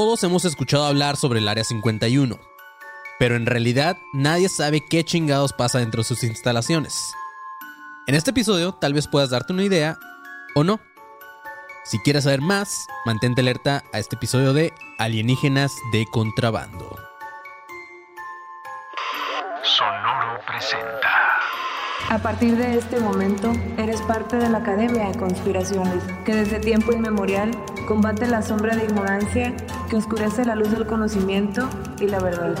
Todos hemos escuchado hablar sobre el Área 51, pero en realidad nadie sabe qué chingados pasa dentro de sus instalaciones. En este episodio tal vez puedas darte una idea o no. Si quieres saber más, mantente alerta a este episodio de Alienígenas de Contrabando. Sonoro presenta. A partir de este momento, eres parte de la Academia de Conspiraciones, que desde tiempo inmemorial combate la sombra de ignorancia que oscurece la luz del conocimiento y la verdad.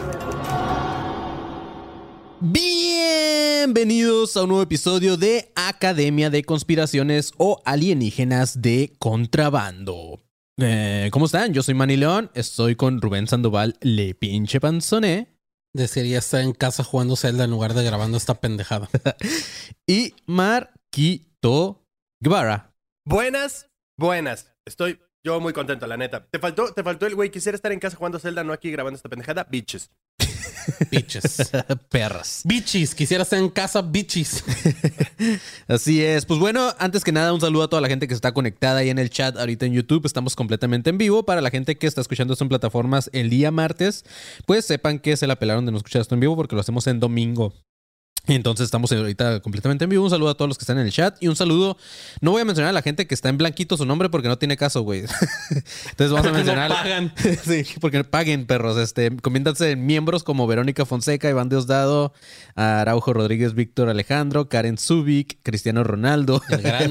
Bienvenidos a un nuevo episodio de Academia de Conspiraciones o Alienígenas de Contrabando. Eh, ¿Cómo están? Yo soy Manny León, estoy con Rubén Sandoval, le pinche panzoné. Desearía estar en casa jugando Zelda en lugar de grabando esta pendejada. y Marquito Guevara. Buenas, buenas. Estoy yo muy contento, la neta. Te faltó, te faltó el güey. Quisiera estar en casa jugando Zelda, no aquí grabando esta pendejada. Bitches. Bitches. Perras. Bichis. Quisiera estar en casa, bichis. Así es. Pues bueno, antes que nada, un saludo a toda la gente que está conectada ahí en el chat ahorita en YouTube. Estamos completamente en vivo. Para la gente que está escuchando esto en plataformas el día martes, pues sepan que se la pelaron de no escuchar esto en vivo porque lo hacemos en domingo. Entonces estamos ahorita completamente en vivo. Un saludo a todos los que están en el chat y un saludo. No voy a mencionar a la gente que está en blanquito su nombre porque no tiene caso, güey. Entonces vamos a mencionar. No pagan. sí, porque paguen, perros. Este, comiéntanse miembros como Verónica Fonseca, Iván Diosdado, Araujo Rodríguez, Víctor Alejandro, Karen Zubik, Cristiano Ronaldo.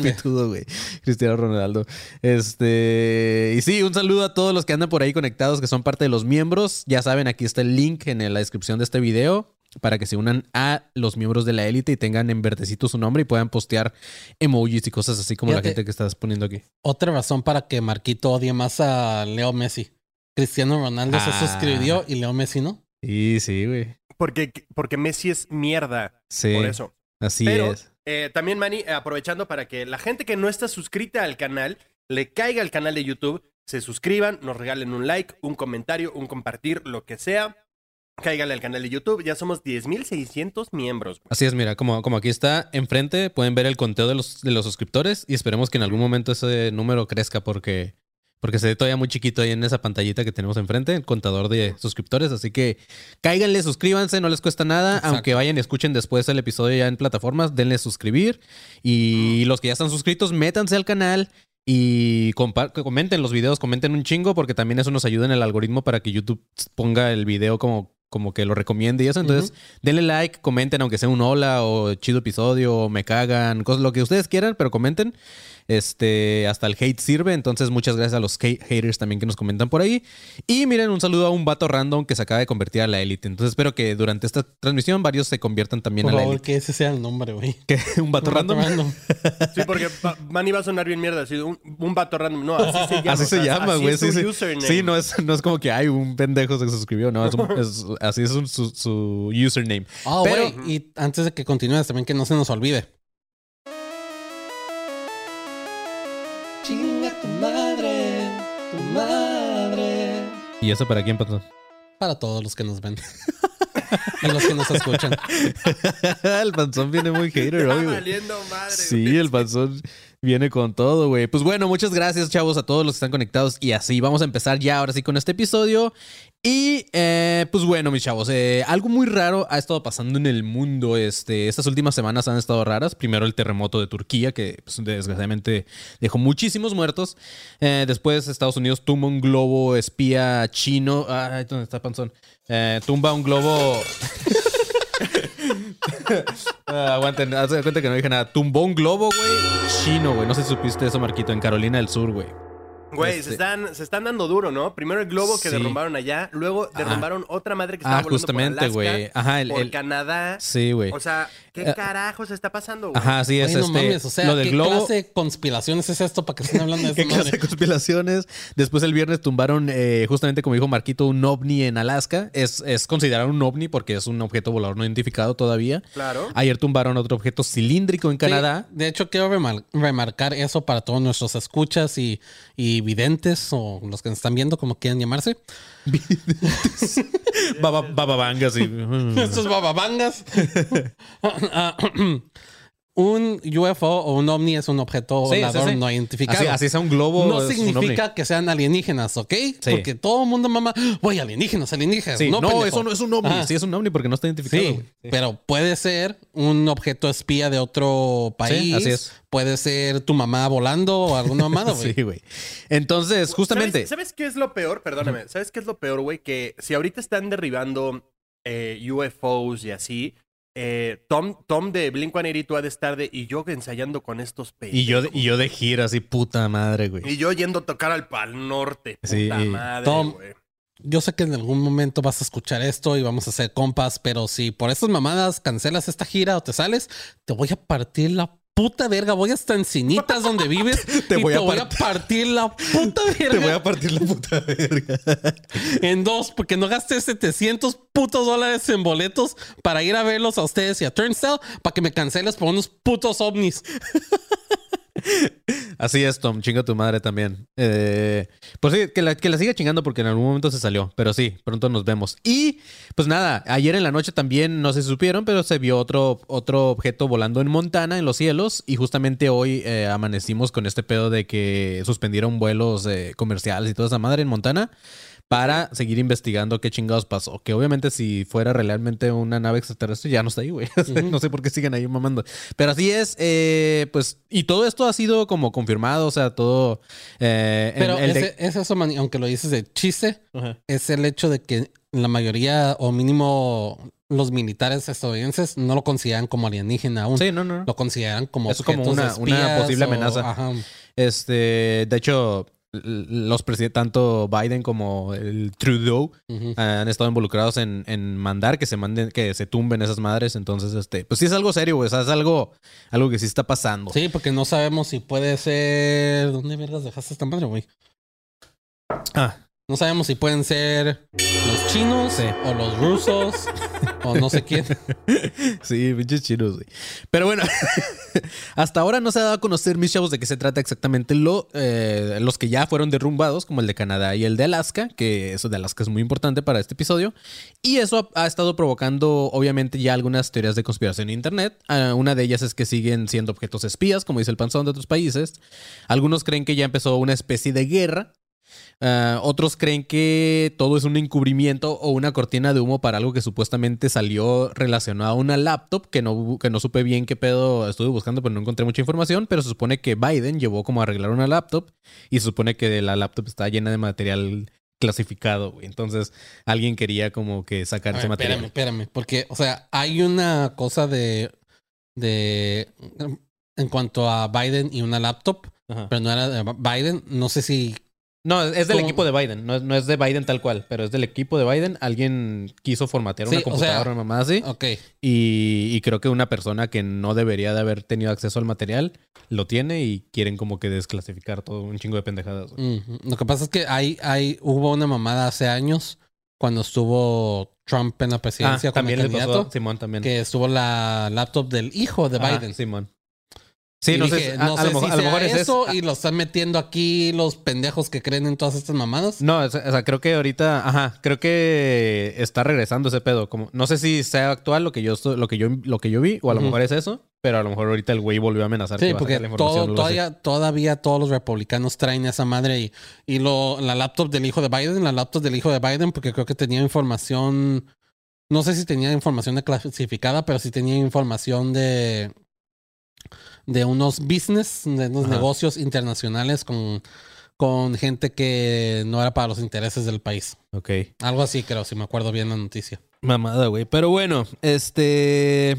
Pitudo, güey. Cristiano Ronaldo. Este. Y sí, un saludo a todos los que andan por ahí conectados, que son parte de los miembros. Ya saben, aquí está el link en la descripción de este video para que se unan a los miembros de la élite y tengan en verdecito su nombre y puedan postear emojis y cosas así como la gente que estás poniendo aquí. Otra razón para que Marquito odie más a Leo Messi. Cristiano Ronaldo Ah. se suscribió y Leo Messi no. Sí, sí, güey. Porque, porque Messi es mierda. Sí. Por eso. Así Pero es. eh, también, Manny, aprovechando para que la gente que no está suscrita al canal le caiga al canal de YouTube, se suscriban, nos regalen un like, un comentario, un compartir, lo que sea. Cáiganle al canal de YouTube. Ya somos 10.600 miembros. Así es, mira, como, como aquí está enfrente, pueden ver el conteo de los, de los suscriptores y esperemos que en algún momento ese número crezca porque, porque se ve todavía muy chiquito ahí en esa pantallita que tenemos enfrente, el contador de suscriptores. Así que cáiganle, suscríbanse, no les cuesta nada. Exacto. Aunque vayan y escuchen después el episodio ya en plataformas, denle suscribir. Y los que ya están suscritos, métanse al canal. Y compa- comenten los videos, comenten un chingo, porque también eso nos ayuda en el algoritmo para que YouTube ponga el video como, como que lo recomiende y eso. Entonces, denle like, comenten, aunque sea un hola o chido episodio, o me cagan, cosas, lo que ustedes quieran, pero comenten. Este, hasta el hate sirve. Entonces, muchas gracias a los hate- haters también que nos comentan por ahí. Y miren, un saludo a un vato random que se acaba de convertir a la élite. Entonces, espero que durante esta transmisión varios se conviertan también Por a la élite. que ese sea el nombre, güey. ¿Qué? ¿Un vato random? Sí, porque Manny va a sonar bien mierda. Así, un, un vato random. No, así se llama. Así o se llama, güey. Sí, sí. username. Sí, no es, no es como que hay un pendejo se suscribió. No, es un- es- así es un- su, su username. Ah, Pero- güey. Y antes de que continúes, también que no se nos olvide. ¿Y eso para quién pasó? Para todos los que nos ven. y los que nos escuchan. el panzón viene muy hater hoy, güey. valiendo madre. Sí, el panzón viene con todo, güey. Pues bueno, muchas gracias, chavos, a todos los que están conectados. Y así vamos a empezar ya ahora sí con este episodio. Y eh, pues bueno, mis chavos, eh, algo muy raro ha estado pasando en el mundo. Este, estas últimas semanas han estado raras. Primero el terremoto de Turquía, que pues, desgraciadamente dejó muchísimos muertos. Eh, después Estados Unidos tumba un globo espía chino. Ay, ¿dónde está Panzón? Tumba un globo. Ah, aguanten, haz de cuenta que no dije nada. Tumbó un globo, güey. Chino, güey. No sé si supiste eso, Marquito, en Carolina del Sur, güey. Güey, Este- se, están, se están dando duro, ¿no? Primero el globo que Sí. derrumbaron allá, luego derrumbaron otra madre que estaba Ah, volando justamente, por Alaska, güey. Ajá, el- por el- Canadá. Sí, güey. O sea, ¿qué Eh, carajo se está pasando, güey? Ajá, sí, es no este. mames, o sea, lo del ¿qué globo. clase de conspiraciones es esto para que estén hablando de ¿Qué eso? clase de conspiraciones? Después el viernes tumbaron, eh, justamente como dijo Marquito, un ovni en Alaska. Es, es considerado un ovni porque es un objeto volador no identificado todavía. Claro. Ayer tumbaron otro objeto cilíndrico en Canadá. de hecho, quiero remar- remarcar eso para todos nuestros escuchas y, y videntes o los que nos están viendo, como quieran llamarse. Baba- Bababangas y. Estos bababangas. Ah, un UFO o un ovni es un objeto Sí, volador sí. no identificado. Así, así sea un globo. no es un significa ovni. que sean alienígenas, ¿ok? Porque todo el mundo mama, güey, alienígenas, alienígenas. Sí, no, eso no es un ovni. Ajá. Sí, es un ovni porque no está identificado. Sí, güey. Sí. pero puede ser un objeto espía de otro país. así es. Puede ser tu mamá volando o alguna mamada, güey. Sí, güey. Entonces, justamente. ¿Sabes, sabes qué es lo peor? Perdóname. ¿Sabes qué es lo peor, güey? Que si ahorita están derribando eh, UFOs y así, eh, Tom, Tom de Blink-182 ha de estar de... Y yo ensayando con estos Y yo, pendejos. y yo de gira así, puta madre, güey. Y yo yendo a tocar al Pal Norte. Puta Sí. madre, Tom, güey. Yo sé que en algún momento vas a escuchar esto y vamos a hacer compas, pero si por estas mamadas cancelas esta gira o te sales, te voy a partir la puta verga. Voy hasta Encinitas donde vives Te y voy te a voy a part- partir la puta verga Te voy a partir la puta verga. en dos porque no gasté 700 putos dólares en boletos para ir a verlos a ustedes y a Turnstile para que me canceles por unos putos ovnis. Así es, Tom. Chinga tu madre también. Eh, pues sí, que la, que la siga chingando porque en algún momento se salió. Pero sí, pronto nos vemos. Y pues nada, ayer en la noche también, no si supieron, pero se vio otro, otro objeto volando en Montana, en los cielos. Y justamente hoy eh, amanecimos con este pedo de que suspendieron vuelos eh, comerciales y toda esa madre en Montana. Para seguir investigando qué chingados pasó. Que obviamente si fuera realmente una nave extraterrestre ya no está ahí, güey. no sé por qué siguen ahí mamando. Pero así es, eh, pues, y todo esto ha sido como confirmado, o sea, todo... eh, en- Pero el ese- es eso, man, aunque lo dices de chiste, es el hecho de que la mayoría, o mínimo los militares estadounidenses, no lo consideran como alienígena aún. Sí, no, no. Lo consideran como Es como una- posible o- amenaza. ajá. Este, de hecho, los presidentes, tanto Biden como el Trudeau, han estado involucrados en, en mandar que se manden, que se tumben esas madres. Entonces, este, pues sí es algo serio, güey. O sea, es algo, algo que sí está pasando. Sí, porque no sabemos si puede ser. ¿Dónde vergas dejaste esta madre, güey? Ah, No sabemos si pueden ser los chinos Sí. o los rusos o no sé quién. Sí, pinches chinos, güey. Pero bueno, hasta ahora no se ha dado a conocer, mis chavos, de qué se trata exactamente lo, eh, los que ya fueron derrumbados, como el de Canadá y el de Alaska, que eso de Alaska es muy importante para este episodio. Y eso ha, ha estado provocando, obviamente, ya algunas teorías de conspiración en Internet. Ah, una de ellas es que siguen siendo objetos espías, como dice el panzón de otros países. Algunos creen que ya empezó una especie de guerra. Ah, otros creen que todo es un encubrimiento o una cortina de humo para algo que supuestamente salió relacionado a una laptop, que no, que no supe bien qué pedo estuve buscando, pero no encontré mucha información, pero se supone que Biden llevó como a arreglar una laptop y se supone que la laptop está llena de material clasificado, güey. Entonces alguien quería como que sacar ese material. espérame, espérame. Porque, o sea, hay una cosa de. de. en cuanto a Biden y una laptop, Ajá. pero no era de Biden. No sé si. No, es del equipo de Biden, no es, no es de Biden tal cual, pero es del equipo de Biden. Alguien quiso formatear Sí, una o sea, computadora, una mamá así. Ok. Y, y creo que una persona que no debería de haber tenido acceso al material lo tiene y quieren como que desclasificar todo un chingo de pendejadas. Lo que pasa es que hay, hay, hubo una mamada hace años cuando estuvo Trump en la presidencia Ah, como también le pasó candidato, a Simón también. que estuvo la laptop del hijo de Ajá, Biden. Simón. Sí, Y no dije, sé, a, no a sé lo, mejor- si a lo mejor es eso y lo están metiendo aquí los pendejos que creen en todas estas mamadas. No, o sea, creo que ahorita, ajá, creo que está regresando ese pedo. Como, no sé si sea actual lo que yo lo que yo lo que yo vi, o a lo mejor es eso, pero a lo mejor ahorita el güey volvió a amenazar. Sí, que a porque la información, todo, todavía, todavía todos los republicanos traen esa madre y, y lo, la laptop del hijo de Biden, la laptop del hijo de Biden, porque creo que tenía información, no sé si tenía información de clasificada, pero sí tenía información de, de unos business, de unos Ajá. negocios internacionales con, con gente que no era para los intereses del país. Ok. Algo así creo, si me acuerdo bien la noticia. Mamada, güey. Pero bueno, este.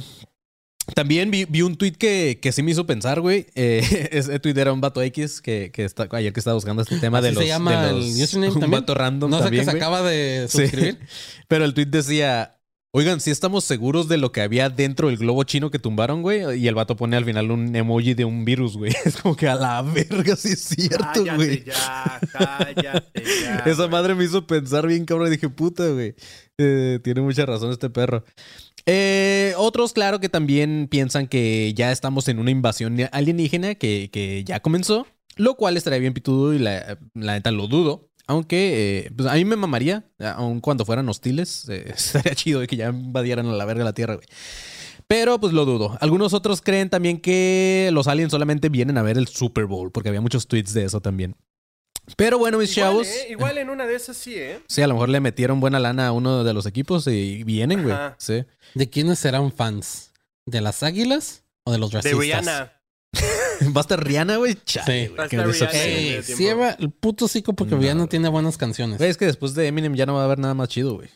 También vi, vi un tweet que, que sí me hizo pensar, güey. Eh, ese tweet era un vato X que, que está, ayer que estaba buscando este tema Así de se los. llama de el los- username un también. vato random No sé también, que se güey. acaba de Sí. suscribir. Pero el tweet decía. Oigan, si estamos seguros de lo que había dentro del globo chino que tumbaron, güey. Y el vato pone al final un emoji de un virus, güey. Es como que a la verga, sí es cierto, Cállate güey. ya, cállate ya. Esa güey. madre me hizo pensar bien, cabrón. Y dije, puta, güey. Eh, tiene mucha razón este perro. Eh, otros, claro, que también piensan que ya estamos en una invasión alienígena que, que ya comenzó. Lo cual estaría bien pitudo y la, la neta lo dudo. Aunque eh, pues a mí me mamaría, aun cuando fueran hostiles. eh, estaría chido de que ya invadieran a la verga la Tierra, güey. Pero pues lo dudo. Algunos otros creen también que los aliens solamente vienen a ver el Super Bowl, porque había muchos tweets de eso también. Pero bueno, mis Igual, chavos. ¿eh? Igual en una de esas sí, ¿eh? Sí, a lo mejor le metieron buena lana a uno de los equipos y vienen, güey. Sí. ¿De quiénes serán fans? ¿De las águilas o de los De racistas? Rihanna. Va a estar Rihanna, güey. Chale, Sí. güey. Ey, cierra el puto cico porque No, Rihanna güey. tiene buenas canciones. Güey, es que después de Eminem ya no va a haber nada más chido, güey.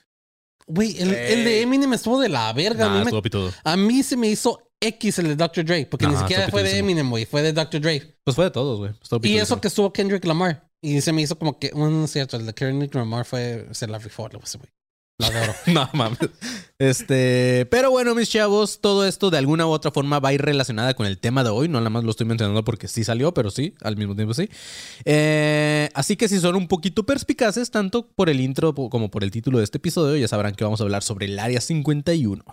Güey, el, el de. Eminem estuvo de la verga. a, Nah, mí me- a mí se me hizo X el de Dr. Dre, porque ni siquiera fue de. Eminem, güey, fue de Dr. Dre. Pues fue de todos, güey. Estuvo Y eso que estuvo Kendrick Lamar. Y se me hizo como que, bueno, no es cierto, el de Kendrick Lamar fue, se la rifó, güey. Lo adoro. No mames. Este, pero bueno, mis chavos, todo esto de alguna u otra forma va a ir relacionada con el tema de hoy. No nada más lo estoy mencionando porque sí salió, pero sí, al mismo tiempo sí. Eh, así que si son un poquito perspicaces, tanto por el intro como por el título de este episodio, ya sabrán que vamos a hablar sobre el Área 51.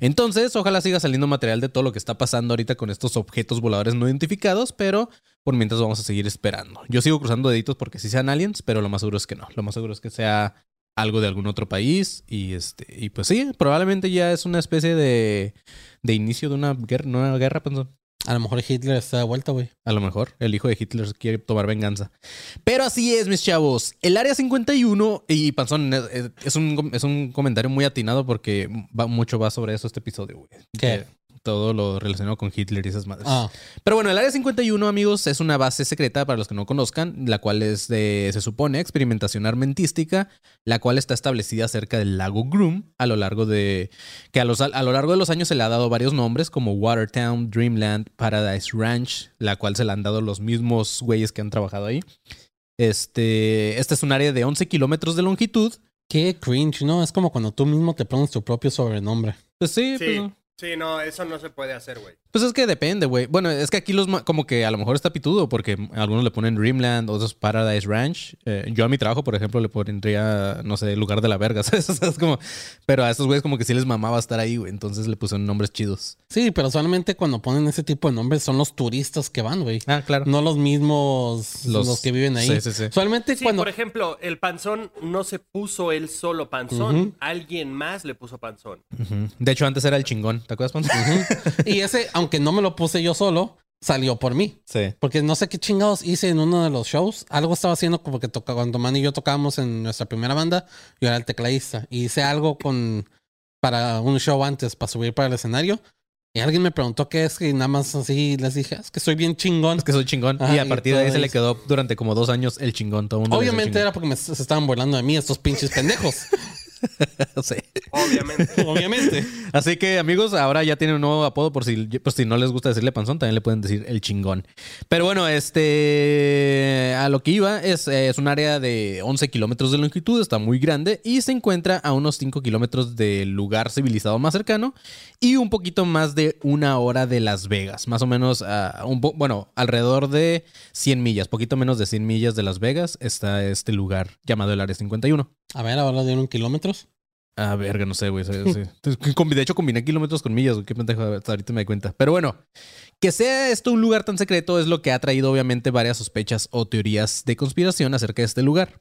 Entonces, ojalá siga saliendo material de todo lo que está pasando ahorita con estos objetos voladores no identificados, pero por mientras vamos a seguir esperando. Yo sigo cruzando deditos porque sí sean aliens, pero lo más seguro es que no. Lo más seguro es que sea algo de algún otro país y este y pues sí, probablemente ya es una especie de, de inicio de una guerra, nueva guerra, pensó. A lo mejor Hitler está de vuelta, güey. A lo mejor el hijo de Hitler quiere tomar venganza. Pero así es, mis chavos. El Área 51, y Panzón, es, es un, es un comentario muy atinado porque va, mucho va sobre eso este episodio, güey. ¿Qué? Todo lo relacionado con Hitler y esas madres. Ah, Pero bueno, el Área 51, amigos, es una base secreta para los que no conozcan, la cual es de, se supone, experimentación armentística, la cual está establecida cerca del lago Groom a lo largo de que a, los, a lo largo de los años se le ha dado varios nombres como Watertown, Dreamland, Paradise Ranch, la cual se le han dado los mismos güeyes que han trabajado ahí. Este, esta es un área de 11 kilómetros de longitud. qué cringe, ¿no? Es como cuando tú mismo te pones tu propio sobrenombre. Pues sí, Sí. pues, Sí, no, eso no se puede hacer, güey. Pues es que depende, güey. Bueno, es que aquí los ma- como que a lo mejor está pitudo porque algunos le ponen Dreamland, otros Paradise Ranch. Eh, yo a mi trabajo, por ejemplo, le pondría, no sé, lugar de la verga, ¿sabes? O sea, es como, pero a estos güeyes como que sí les mamaba estar ahí, güey. Entonces le pusieron nombres chidos. Sí, pero solamente cuando ponen ese tipo de nombres son los turistas que van, güey. Ah, claro. No los mismos los, que viven ahí. Sí, sí, sí. Solamente Sí, cuando por ejemplo, el panzón no se puso él solo panzón. Alguien más le puso panzón. De hecho, antes era el chingón. ¿Te acuerdas, Panzo? y ese, aunque no me lo puse yo solo, salió por mí. Sí. Porque no sé qué chingados hice en uno de los shows. Algo estaba haciendo como que toca, cuando Man y yo tocábamos en nuestra primera banda, yo era el tecladista. Y hice algo con para un show antes, para subir para el escenario. Y alguien me preguntó qué es, y nada más así les dije, es que soy bien chingón. Es que soy chingón. Ajá, y a y partir de ahí se le quedó durante como dos años el chingón. Todo el mundo Obviamente era porque me, se estaban burlando de mí estos pinches pendejos. Sí. Obviamente. Obviamente. Así que amigos, ahora ya tienen un nuevo apodo por si, por si no les gusta decirle panzón, también le pueden decir el chingón. Pero bueno, este a lo que iba es, eh, es un área de 11 kilómetros de longitud, está muy grande y se encuentra a unos 5 kilómetros del lugar civilizado más cercano y un poquito más de una hora de Las Vegas, más o menos, a un po- bueno, alrededor de 100 millas, poquito menos de 100 millas de Las Vegas está este lugar llamado el Área 51. A ver, ahora dieron kilómetros. Ah, verga, no sé, güey. sí, sí. De hecho, combiné kilómetros con millas, güey. Qué pendejo, hasta ahorita me di cuenta. Pero bueno, que sea esto un lugar tan secreto es lo que ha traído, obviamente, varias sospechas o teorías de conspiración acerca de este lugar.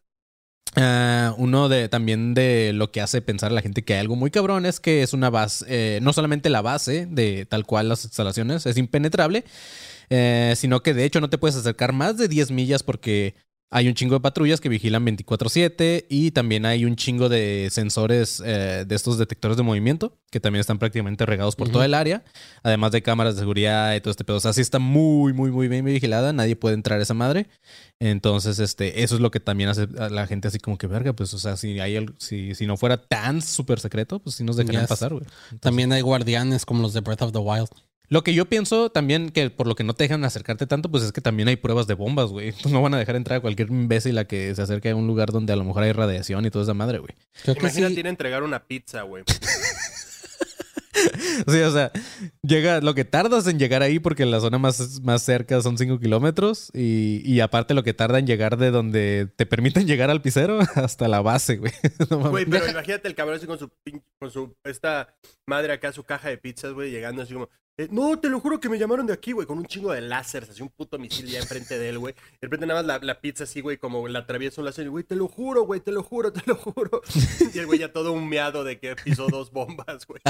Ah, uno de también de lo que hace pensar a la gente que hay algo muy cabrón es que es una base, eh, no solamente la base de tal cual las instalaciones es impenetrable, eh, sino que de hecho no te puedes acercar más de 10 millas porque hay un chingo de patrullas que vigilan 24/7 y también hay un chingo de sensores eh, de estos detectores de movimiento que también están prácticamente regados por Ujú. toda el área, además de cámaras de seguridad y todo este pedo. O sea, sí está muy, muy, muy bien vigilada, nadie puede entrar a esa madre. Entonces, este, eso es lo que también hace a la gente así como que verga, pues, o sea, si hay algo- si, si no fuera tan súper secreto, pues sí nos dejarían Yes. pasar, güey. Entonces- También hay guardianes como los de Breath of the Wild. Lo que yo pienso también que por lo que no te dejan acercarte tanto, pues es que también hay pruebas de bombas, güey. No van a dejar entrar a cualquier imbécil a que se acerque a un lugar donde a lo mejor hay radiación y toda esa madre, güey. Imagínate sí. ir a entregar una pizza, güey. Sí, o sea, llega lo que tardas en llegar ahí porque la zona más, más cerca son 5 kilómetros y, y aparte lo que tarda en llegar de donde te permiten llegar al pisero hasta la base, güey. No mames. Güey, pero imagínate el cabrón así con su con su esta madre acá, su caja de pizzas, güey, llegando así como, eh, no, te lo juro que me llamaron de aquí, güey, con un chingo de láseres, así un puto misil ya enfrente de él, güey. De repente nada más la, la pizza así, güey, como la atraviesa un láser, y, güey, te lo juro, güey, te lo juro, te lo juro. Y el güey ya todo humeado de que pisó dos bombas, güey.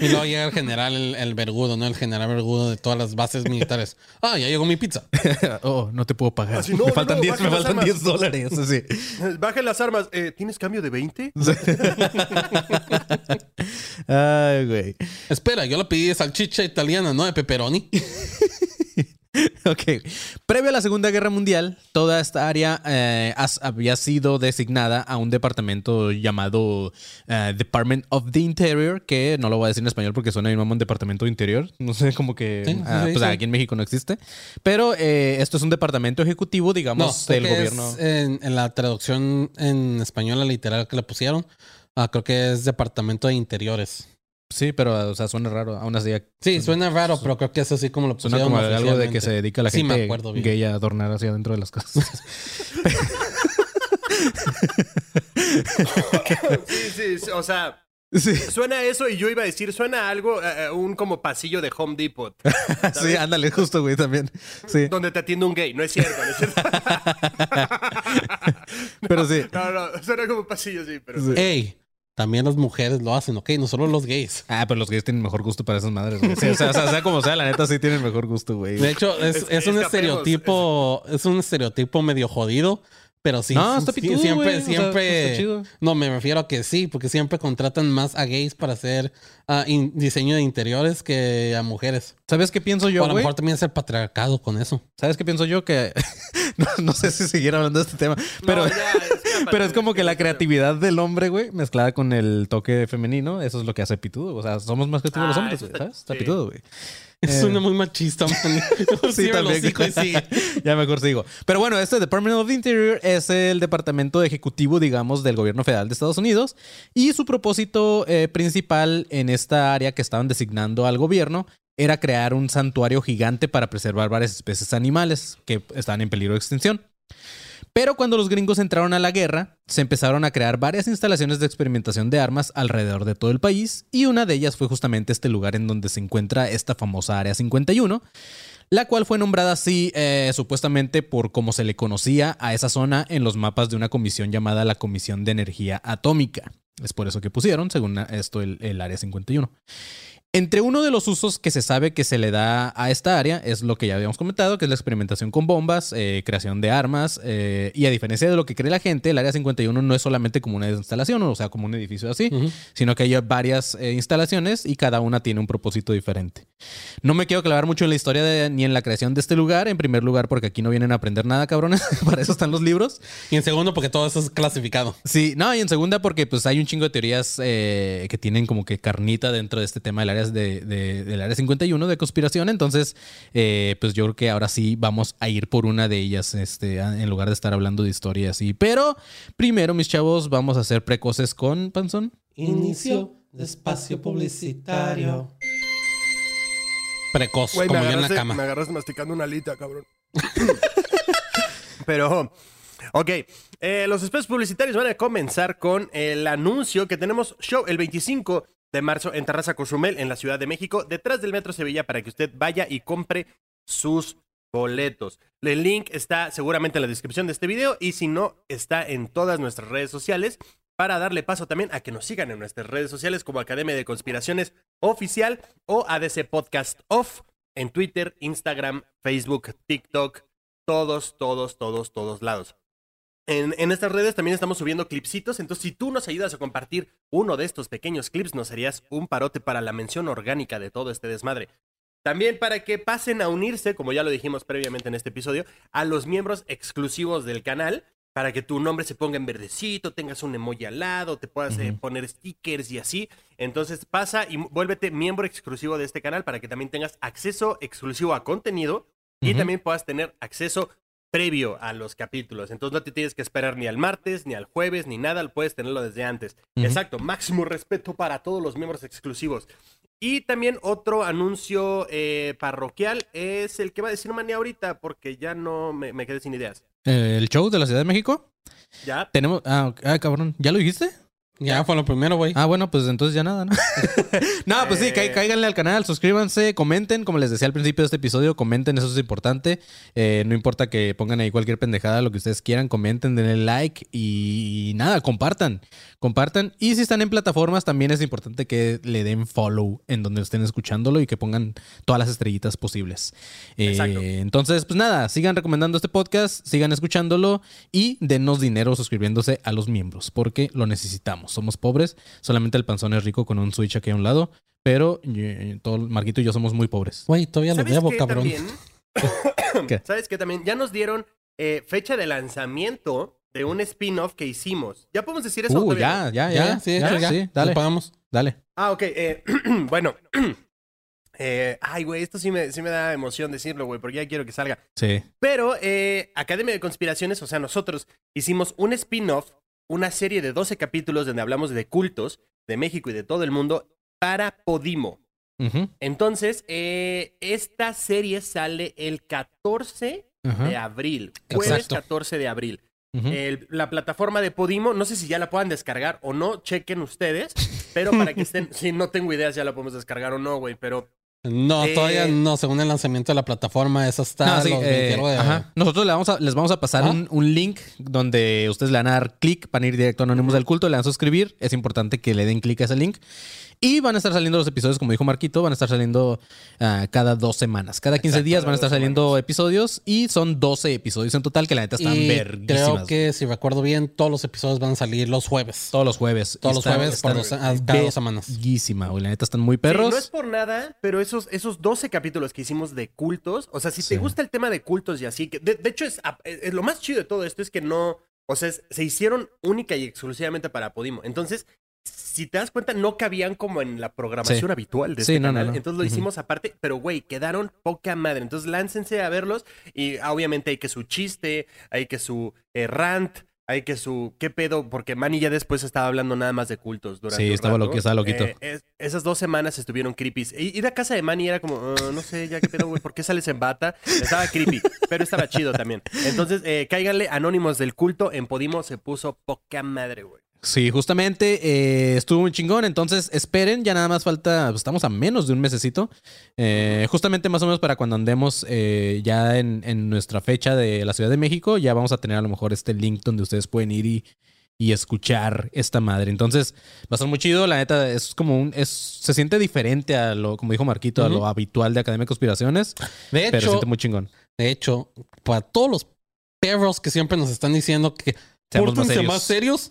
Y luego llega el general, el, el vergudo, ¿no? El general vergudo de todas las bases militares. Ah, ya llegó mi pizza. oh, no te puedo pagar. Así, no, me faltan no, 10, baja me las faltan armas. 10 dólares. así. Bajen las armas. Eh, ¿Tienes cambio de 20? Ay, güey. Espera, yo le pedí de salchicha italiana, no de pepperoni. Ok. Previo a la Segunda Guerra Mundial, toda esta área eh, has- había sido designada a un departamento llamado eh, Department of the Interior, que no lo voy a decir en español porque suena bien mamón Departamento de Interior. No sé, como que Sí, sí, ah, sí, pues aquí en México no existe. Pero eh, esto es un departamento ejecutivo, digamos, del que gobierno. es en, en la traducción en español, la literal que le pusieron, ah, creo que es Departamento de Interiores. Sí, pero o sea, suena raro. Aún así, Sí, suena raro, pero creo que es así como lo pusieron suena como algo de que se dedica la Sí, me gente acuerdo bien. gay a adornar hacia adentro de las casas. Sí, sí, o sea, sí. suena eso y yo iba a decir, suena algo, eh, eh, un como pasillo de Home Depot. Sí, ándale, justo, güey, también. Sí. Donde te atiende un gay, no es cierto, no es cierto. Pero sí. No, no, suena como pasillo, sí, pero... Sí. Ey, también las mujeres lo hacen, ¿ok? No solo los gays. Ah, pero los gays tienen mejor gusto para esas madres, güey. Sí, o, sea, o sea, sea como sea, la neta sí tienen mejor gusto, güey. De hecho, es, Es- es un estereotipo, es un estereotipo medio jodido, pero sí. no, está sí, pitudo, siempre, güey. O sea, siempre. está chido. No, me refiero a que sí, porque siempre contratan más a gays para hacer ah, in- diseño de interiores que a mujeres. ¿Sabes qué pienso o yo, a lo mejor también es el patriarcado con eso. ¿Sabes qué pienso yo? Que no, no sé si seguir hablando de este tema, pero, No, ya, escápate, pero es como que la creatividad del hombre, güey, mezclada con el toque femenino, eso es lo que hace pitudo. O sea, somos más creativos Ah, los hombres, eso güey, está- ¿sabes? Está sí. pitudo, güey. Es Eh. suena muy machista, man. Sí, también. y ya mejor sigo. Pero bueno, este Department of the Interior es el departamento ejecutivo, digamos, del gobierno federal de Estados Unidos. Y su propósito eh, principal en esta área que estaban designando al gobierno era crear un santuario gigante para preservar varias especies animales que estaban en peligro de extinción. Pero cuando los gringos entraron a la guerra, se empezaron a crear varias instalaciones de experimentación de armas alrededor de todo el país y una de ellas fue justamente este lugar en donde se encuentra esta famosa Área 51, la cual fue nombrada así eh, supuestamente por cómo se le conocía a esa zona en los mapas de una comisión llamada la Comisión de Energía Atómica. Es por eso que pusieron, según esto, el, el Área 51. Entre uno de los usos que se sabe que se le da a esta área es lo que ya habíamos comentado, que es la experimentación con bombas, eh, creación de armas, eh, y a diferencia de lo que cree la gente, el Área 51 no es solamente como una instalación, o sea, como un edificio así, sino que hay varias eh, instalaciones y cada una tiene un propósito diferente. No me quiero clavar mucho en la historia de- ni en la creación de este lugar, en primer lugar porque aquí no vienen a aprender nada, cabrones, para eso están los libros. Y en segundo, porque todo eso es clasificado. Sí, no, y en segunda porque pues hay un chingo de teorías que tienen como que carnita dentro de este tema del área, de, de- del área 51 de conspiración, entonces eh, pues yo creo que ahora sí vamos a ir por una de ellas este, en lugar de estar hablando de historia así. Pero primero, mis chavos, vamos a hacer precoces con Panzón. Inicio de espacio publicitario. Precoz, como yo en la cama. me agarraste masticando una alita, cabrón. Pero, ok. eh, los espacios publicitarios van a comenzar con el anuncio que tenemos show el 25 de marzo en Terraza Cozumel, en la Ciudad de México, detrás del Metro Sevilla, para que usted vaya y compre sus boletos. El link está seguramente en la descripción de este video y si no, está en todas nuestras redes sociales para darle paso también a que nos sigan en nuestras redes sociales como Academia de Conspiraciones Oficial o ADC Podcast Off en Twitter, Instagram, Facebook, TikTok, todos, todos, todos, todos lados. En, en estas redes también estamos subiendo clipsitos, entonces si tú nos ayudas a compartir uno de estos pequeños clips, nos harías un parote para la mención orgánica de todo este desmadre. También para que pasen a unirse, como ya lo dijimos previamente en este episodio, a los miembros exclusivos del canal, para que tu nombre se ponga en verdecito, tengas un emoji al lado, te puedas eh, poner stickers y así. Entonces pasa y vuélvete miembro exclusivo de este canal para que también tengas acceso exclusivo a contenido y también puedas tener acceso previo a los capítulos. Entonces no te tienes que esperar ni al martes, ni al jueves, ni nada, puedes tenerlo desde antes. Exacto, máximo respeto para todos los miembros exclusivos. Y también otro anuncio eh, parroquial es el que va a decir Manny ahorita, porque ya no me, me quedé sin ideas. Eh, ¿El show de la Ciudad de México? ¿Ya? Tenemos... Ah. Ah, cabrón. ¿Ya lo dijiste? Ya fue lo primero, güey. Ah, bueno, pues entonces ya nada, ¿no? no, pues sí, Eh. cá- cáiganle al canal, suscríbanse, comenten, como les decía al principio de este episodio, comenten, eso es importante. Eh, no importa que pongan ahí cualquier pendejada, lo que ustedes quieran, comenten, denle like y, nada, compartan, compartan. Y si están en plataformas, también es importante que le den follow en donde estén escuchándolo y que pongan todas las estrellitas posibles. Eh, Exacto. entonces, pues nada, sigan recomendando este podcast, sigan escuchándolo y denos dinero suscribiéndose a los miembros, porque lo necesitamos. Somos pobres, solamente el panzón es rico con un Switch aquí a un lado, pero eh, todo Marquito y yo somos muy pobres. Güey, todavía lo ¿Sabes debo, cabrón. ¿Sabes qué también? Ya nos dieron eh, fecha de lanzamiento de un spin-off que hicimos. ¿Ya podemos decir eso? Uh, todavía ya, ya, ya, Ya, sí, hecho, ya. sí, dale, Lo pagamos. dale. Ah, ok. eh, bueno. Eh, ay, güey, esto sí me, sí me da emoción decirlo, güey, porque ya quiero que salga. Sí. Pero eh, Academia de Conspiraciones, o sea, nosotros hicimos un spin-off, una serie de 12 capítulos donde hablamos de cultos de México y de todo el mundo para Podimo. Entonces, eh, esta serie sale el 14 ajá, de abril. Jueves Exacto. 14 de abril. El- la plataforma de Podimo, no sé si ya la puedan descargar o no, chequen ustedes, pero para que estén, sí, no tengo idea si ya la podemos descargar o no, güey, pero No, Eh, todavía no. Según el lanzamiento de la plataforma, eso está No, sí, los eh, 21 de- ajá. Nosotros le vamos a- les vamos a pasar Ah. un, un link donde ustedes le van a dar clic, van a ir directo a Anónimos del Culto, le van a suscribir. Es importante que le den clic a ese link. Y van a estar saliendo los episodios, como dijo Marquito, van a estar saliendo ah, cada dos semanas. Cada 15 Exacto, días van a estar saliendo episodios y son 12 episodios en total que la neta están Y verguísimas. creo que, si recuerdo bien, todos los episodios van a salir los jueves. Todos los jueves. Todos los Están- jueves por están dos- a- cada dos semanas. verguísima, güey. La neta están muy Sí, perros. no es por nada, pero esos, esos 12 capítulos que hicimos de cultos, o sea, si Sí. te gusta el tema de cultos y así, que de, de hecho es, lo más chido de todo esto es que no, o sea, se hicieron única y exclusivamente para Podimo. Entonces, si te das cuenta, no cabían como en la programación Sí. habitual de Sí, este no, canal. no. Entonces lo hicimos aparte, pero güey, quedaron poca madre. Entonces láncense a verlos y obviamente hay que su chiste, hay que su eh, rant. Hay que su... ¿Qué pedo? Porque Manny ya después estaba hablando nada más de cultos durante Sí, estaba rato. loqui- estaba loquito. Eh, es- esas dos semanas estuvieron creepy. Ir a casa de Manny era como, "Ah, no sé, ya qué pedo, güey, ¿por qué sales en bata? Estaba creepy, pero estaba chido también. Entonces, eh, cáiganle Anónimos del Culto. En Podimo se puso poca madre, güey. Sí, justamente eh, estuvo muy chingón. Entonces, esperen, ya nada más falta. pues, estamos a menos de un mesecito. Eh, justamente más o menos para cuando andemos eh, ya en, en nuestra fecha de la Ciudad de México, ya vamos a tener a lo mejor este link donde ustedes pueden ir y, y escuchar esta madre. Entonces, va a ser muy chido. La neta, es como un. Es, se siente diferente a lo, como dijo Marquito, a lo habitual de Academia de Conspiraciones. De pero se hecho, siente muy chingón. de hecho, para todos los perros que siempre nos están diciendo que Seamos más serios. más serios,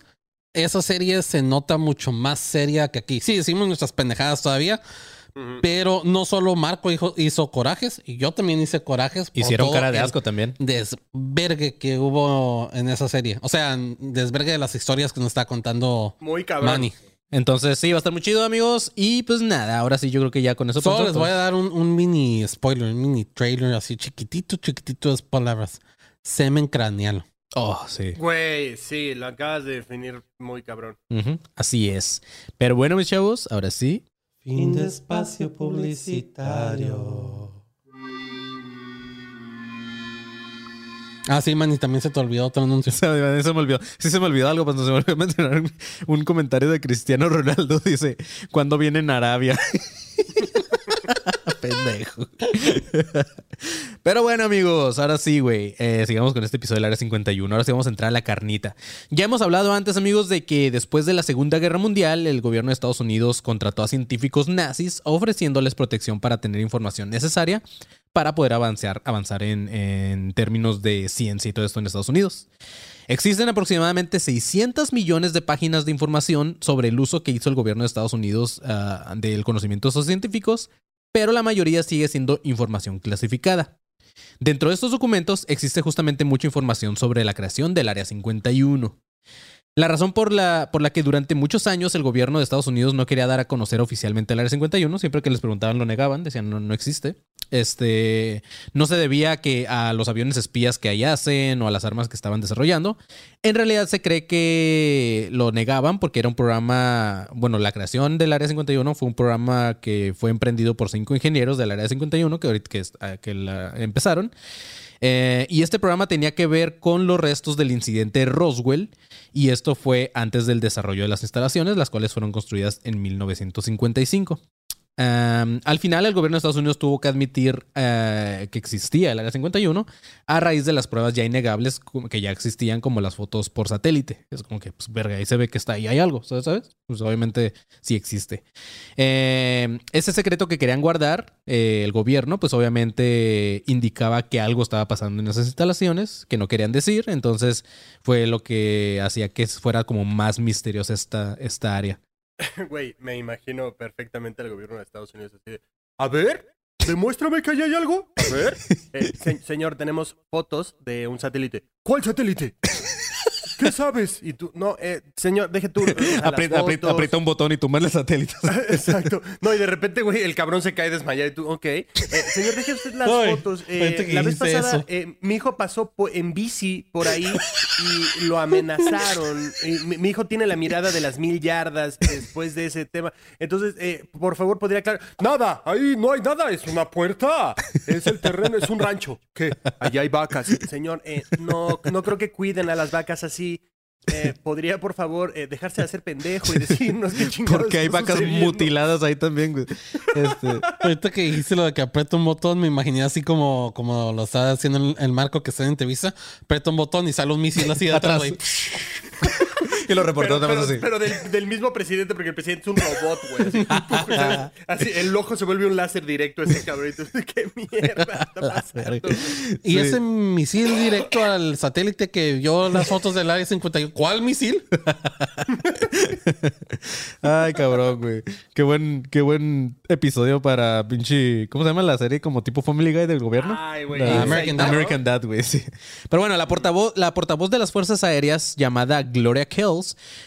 esa serie se nota mucho más seria que aquí. Sí, decimos nuestras pendejadas todavía, pero no solo Marco hizo, hizo corajes, y yo también hice corajes. Hicieron cara de asco también. Desvergue que hubo en esa serie. O sea, desvergue de las historias que nos está contando Muy cabrón. Manny. Entonces, sí, va a estar muy chido, amigos. Y pues nada, ahora sí, yo creo que ya con eso. Solo pues, les voy a dar un, un mini spoiler, un mini trailer así chiquitito, chiquitito de palabras. Semen craneal. Oh, sí. Güey, sí, lo acabas de definir muy cabrón. Ujú, Así es. Pero bueno, mis chavos, ahora sí. Fin de espacio publicitario. Ah, sí, man, y también se te olvidó otro anuncio. Se me, se me olvidó. Sí, se me olvidó algo, pues se me olvidó mencionar un, un comentario de Cristiano Ronaldo. Dice: ¿Cuándo viene en Arabia? Pendejo. Pero bueno, amigos, ahora sí, güey. eh, sigamos con este episodio del Área 51. Ahora sí vamos a entrar a la carnita. Ya hemos hablado antes, amigos, de que después de la Segunda Guerra Mundial, el gobierno de Estados Unidos contrató a científicos nazis ofreciéndoles protección para tener información necesaria para poder avanzar, avanzar en, en términos de ciencia y todo esto en Estados Unidos. Existen aproximadamente 600 millones de páginas de información sobre el uso que hizo el gobierno de Estados Unidos ah, del conocimiento de esos científicos, pero la mayoría sigue siendo información clasificada. Dentro de estos documentos existe justamente mucha información sobre la creación del Área 51. La razón por la, por la que durante muchos años el gobierno de Estados Unidos no quería dar a conocer oficialmente el Área 51, siempre que les preguntaban lo negaban, decían no, no existe. Este no se debía que a los aviones espías que hacen o a las armas que estaban desarrollando. En realidad se cree que lo negaban porque era un programa, bueno, la creación del Área 51 fue un programa que fue emprendido por cinco ingenieros del Área 51 que ahorita ah, que la empezaron. Eh, y este programa tenía que ver con los restos del incidente Roswell. Y esto fue antes del desarrollo de las instalaciones, las cuales fueron construidas en 1955. Al final, el gobierno de Estados Unidos tuvo que admitir uh, que existía el Área 51 a raíz de las pruebas ya innegables que ya existían, como las fotos por satélite. Es como que, pues, verga, ahí se ve que está ahí, hay algo, ¿sabes? Pues obviamente sí existe. Eh, ese secreto que querían guardar eh, el gobierno, pues obviamente indicaba que algo estaba pasando en esas instalaciones que no querían decir. Entonces fue lo que hacía que fuera como más misteriosa esta, esta área. Güey, me imagino perfectamente al gobierno de Estados Unidos así de, a ver, demuéstrame que ahí hay algo. A ver. Eh, se señor, tenemos fotos de un satélite. ¿Cuál satélite? ¿Qué sabes? Y tú, no, eh, señor, deje tú. aprieta, aprieta, aprieta, un botón y tumba el satélite. Exacto. No, y de repente, güey, el cabrón se cae desmayado y tú, ok. Eh, señor, deje usted las Oy, fotos. Eh, la vez pasada, eh, mi hijo pasó en bici por ahí y lo amenazaron. Mi, mi, hijo tiene la mirada de las mil yardas después de ese tema. Entonces, por favor, podría aclarar. Nada, ahí no hay nada, es una puerta. Es el terreno, es un rancho. ¿Qué? Allá hay vacas. Señor, no, no creo que cuiden a las vacas así. Eh, ¿Podría, por favor, eh, dejarse de hacer pendejo y decirnos qué chingados Porque hay vacas mutiladas ahí también, güey. Este, ahorita que dijiste lo de que aprieta un botón, me imaginé así como, como lo está haciendo el, el Marco que está en entrevista. Aprieta un botón y sale un misil así de atrás, güey. y lo reportó pero, pero, así. Pero del, del, mismo presidente, porque el presidente es un robot, güey. Así, así, el ojo se vuelve un láser directo ese cabrito. ¿Qué mierda está pasando? Y sí. ese misil directo al satélite que vio las fotos del área 51. ¿Cuál misil? Ay, cabrón, güey. Qué buen, qué buen episodio para pinche. ¿Cómo se llama la serie? Como tipo Family Guy del gobierno. Ay, güey. American, Dad, American Dad, güey. Sí. Pero bueno, la portavoz, la portavoz de las Fuerzas Aéreas, llamada Gloria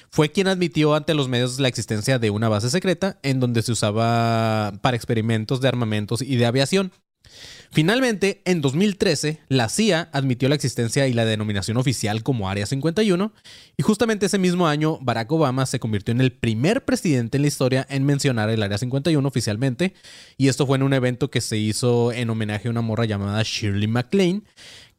Fue quien admitió ante los medios la existencia de una base secreta en donde se usaba para experimentos de armamentos y de aviación. Finalmente, en 2013, la CIA admitió la existencia y la denominación oficial como Área 51, y justamente ese mismo año, Barack Obama se convirtió en el primer presidente en la historia en mencionar el Área 51 oficialmente, y esto fue en un evento que se hizo en homenaje a una morra llamada Shirley MacLaine,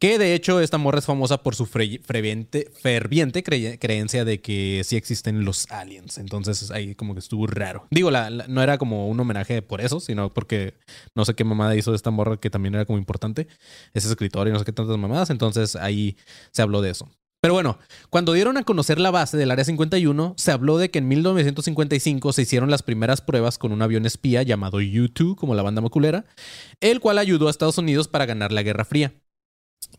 que de hecho esta morra es famosa por su ferviente, ferviente cre creencia de que sí existen los aliens. Entonces ahí como que estuvo raro. Digo, la, no era como un homenaje por eso, sino porque no sé qué mamada hizo esta morra que también era como importante. Es escritor y no sé qué tantas mamadas. Entonces ahí se habló de eso. Pero bueno, cuando dieron a conocer la base del Área 51, se habló de que en 1955 se hicieron las primeras pruebas con un avión espía llamado U-2, como la banda maculera, el cual ayudó a Estados Unidos para ganar la Guerra Fría.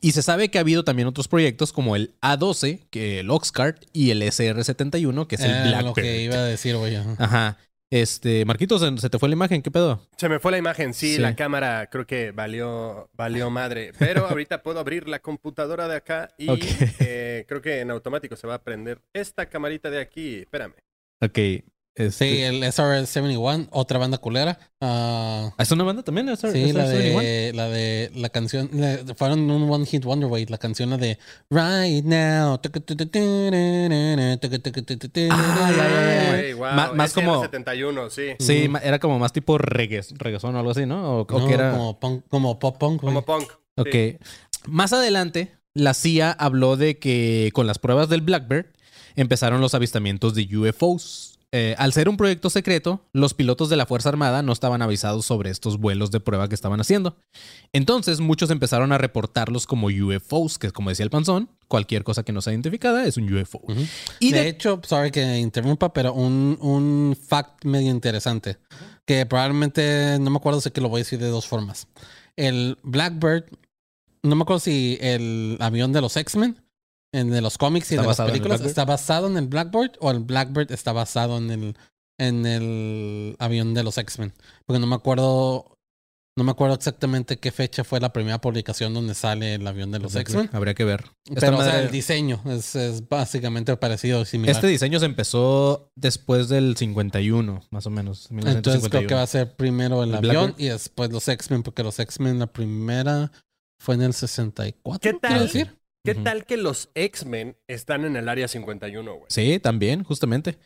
Y se sabe que ha habido también otros proyectos como el A12, que el Oxcart, y el SR-71, que es el eh, Blackbird. Lo que iba a decir, güey. Ajá. ajá. Este, Marquitos, ¿se te fue la imagen? ¿Qué pedo? Se me fue la imagen, sí, sí, la cámara creo que valió, valió madre. Pero ahorita puedo abrir la computadora de acá y okay. eh, creo que en automático se va a prender esta camarita de aquí. Espérame. Ok. Este... Sí, el SR-71, otra banda culera. Uh, ¿Es una banda también? SR sí, la de, la de la canción. La, fueron un One Hit Wonder, güey. La canción la de Right Now. Ah, ya, ya, ya. Wow, más, más como. 71, sí. Sí, era como más tipo reggae, reggaeton o algo así, ¿no? O, no, o que era. Como, punk, como pop punk. Como punk. Ok. Sí. Más adelante, la CIA habló de que con las pruebas del Blackbird empezaron los avistamientos de UFOs. Eh, al ser un proyecto secreto, los pilotos de la Fuerza Armada no estaban avisados sobre estos vuelos de prueba que estaban haciendo. Entonces, muchos empezaron a reportarlos como UFOs, que como decía el panzón, cualquier cosa que no sea identificada es un UFO. Uh -huh. Y de, de, hecho, sorry que interrumpa, pero un, un fact medio interesante, uh -huh. que probablemente, no me acuerdo si que lo voy a decir de dos formas. El Blackbird, no me acuerdo si el avión de los X-Men en de los cómics y de las películas está basado en el Blackbird o el Blackbird está basado en el en el avión de los X-Men. Porque no me acuerdo no me acuerdo exactamente qué fecha fue la primera publicación donde sale el avión de los X-Men. Habría que ver. Pero o sea, el diseño es, es, básicamente parecido similar. Este diseño se empezó después del 51, más o menos. Entonces creo que va a ser primero el, el avión Blackbird. y después los X-Men, porque los X-Men la primera fue en el 64. ¿Qué tal? decir? ¿Qué uh -huh. tal que los X-Men están en el área 51, güey? Sí, también, justamente.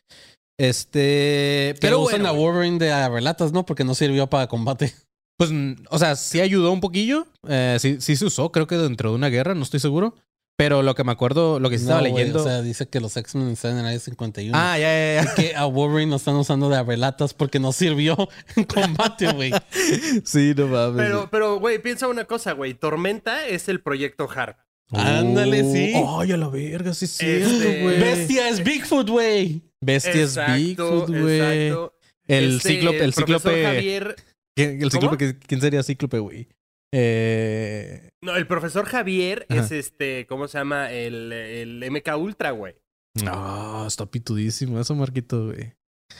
Este. Pero usan bueno, a Wolverine de relatas, ¿no? Porque no sirvió para combate. Pues, o sea, sí ayudó un poquillo. Eh, sí, sí se usó, creo que dentro de una guerra, no estoy seguro. Pero lo que me acuerdo, lo que sí No, estaba leyendo. o sea, dice que los X-Men están en el área 51. ah, ya, ya, ya. que a Wolverine lo están usando de relatas porque no sirvió en combate, güey. Sí, no mames. Pero, pero, güey, piensa una cosa, güey. Tormenta es el proyecto HARP. Ándale, sí. Ay, a la verga, sí es cierto, Este- güey. Bestia es Bigfoot, güey. Bestia es Bigfoot, güey. exacto. El Este, cíclope, el profesor cíclope. Javier, ¿Quién, el cíclope ¿Quién sería cíclope, güey? Eh, no, el profesor Javier Ajá. es este, ¿cómo se llama? El, el MK Ultra, güey. No, está pitudísimo eso, Marquito, güey.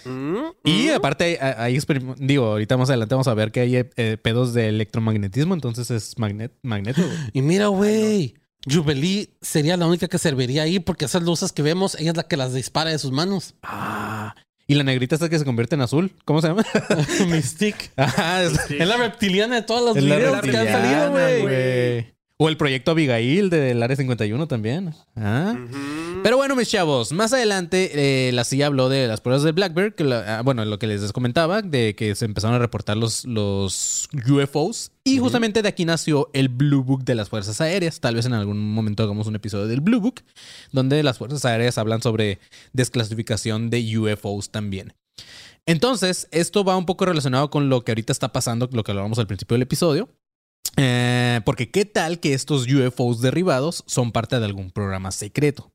Mm, Y mm. aparte hay, hay experim- digo, ahorita más adelante vamos a ver que hay eh, pedos de electromagnetismo, entonces es magnet magneto. güey. Y mira, güey. Jubilee sería la única que serviría ahí porque esas luces que vemos, ella es la que las dispara de sus manos. Ah, y la negrita esta que se convierte en azul, ¿cómo se llama? Mystique. Ajá, es, la reptiliana de todos los es videos que han salido, güey. O el proyecto Abigail del Área 51 también. Ah. Pero bueno, mis chavos, más adelante eh, la CIA habló de las pruebas de Blackbird, que la- ah, bueno, lo que les comentaba, de que se empezaron a reportar los, los UFOs. Y justamente de aquí nació el Blue Book de las Fuerzas Aéreas. Tal vez en algún momento hagamos un episodio del Blue Book, donde las Fuerzas Aéreas hablan sobre desclasificación de UFOs también. Entonces, esto va un poco relacionado con lo que ahorita está pasando, lo que hablábamos al principio del episodio. Eh, porque qué tal que estos UFOs derribados son parte de algún programa secreto.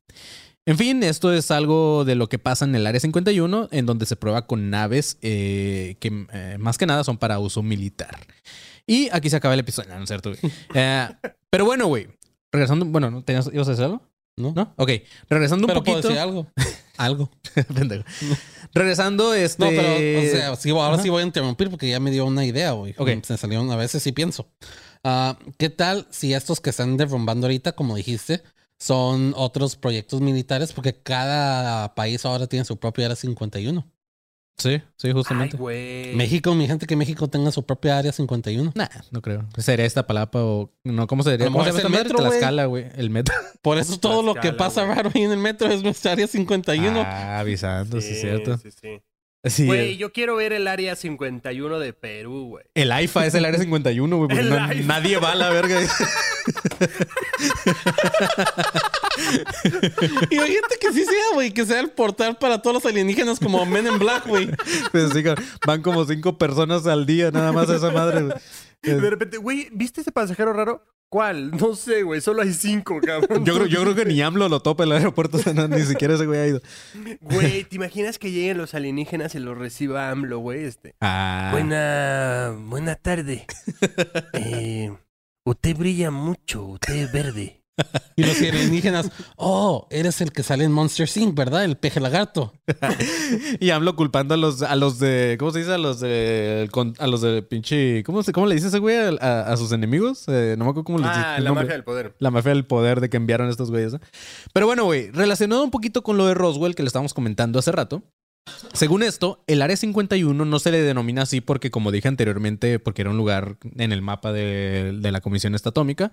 En fin, esto es algo de lo que pasa en el Área 51, en donde se prueba con naves eh, que eh, más que nada son para uso militar. Y aquí se acaba el episodio, no, es cierto, pero bueno, güey, regresando, bueno, ¿no? ¿Tenías, ¿ibas a decir algo? ¿No? ¿No? Ok, regresando un Pero puedo poquito. decir algo. algo. Pendejo. regresando, este... No, pero, o sea, sí, ahora Ajá. sí voy a interrumpir porque ya me dio una idea, güey. Ok. Se salieron a veces y pienso. Ah, ¿Qué tal si estos que están derrumbando ahorita, como dijiste, son otros proyectos militares? Porque cada país ahora tiene su propia área 51. Sí, sí, justamente. México, mi gente, que México tenga su propia área 51. Nah, no creo. ¿Sería esta palapa o no? ¿Cómo se llama el metro, güey. Tlaxcala, güey. El metro. Por eso todo lo que pasa raro ahí en el metro es nuestra área 51. Ah, avisando, sí, es cierto. Sí, sí. Sí, Güey, yo quiero ver el área 51 de Perú, güey. el AIFA es el área 51, güey, porque no- nadie va a la verga. Y hay gente que sí sea, güey, que sea el portal para todos los alienígenas como Men in Black, güey. Pues sí, van como cinco personas al día, nada más a esa madre. güey. De repente, güey, ¿viste ese pasajero raro? ¿Cuál? No sé, güey. Solo hay cinco, cabrón. Yo creo, yo creo que ni AMLO lo topa el aeropuerto, no, ni siquiera ese güey ha ido. Güey, ¿te imaginas que lleguen los alienígenas y los reciba AMLO, güey? Este. Ah, Buena, buena tarde. Eh, usted brilla mucho, usted es verde. Y los alienígenas, oh, eres el que sale en Monster Inc., ¿verdad? El peje lagarto. y AMLO culpando a los, a los de, ¿cómo se dice? A los de, a los de pinche, ¿cómo, se, cómo le dice ese güey a, a- a sus enemigos? Eh, no me acuerdo cómo les dice Ah, la nombre. magia del poder. La mafia del poder de que enviaron a estos güeyes. Pero bueno, güey, relacionado un poquito con lo de Roswell que le estábamos comentando hace rato. Según esto, el Área 51 no se le denomina así porque, como dije anteriormente, porque era un lugar en el mapa de, la Comisión Estatómica,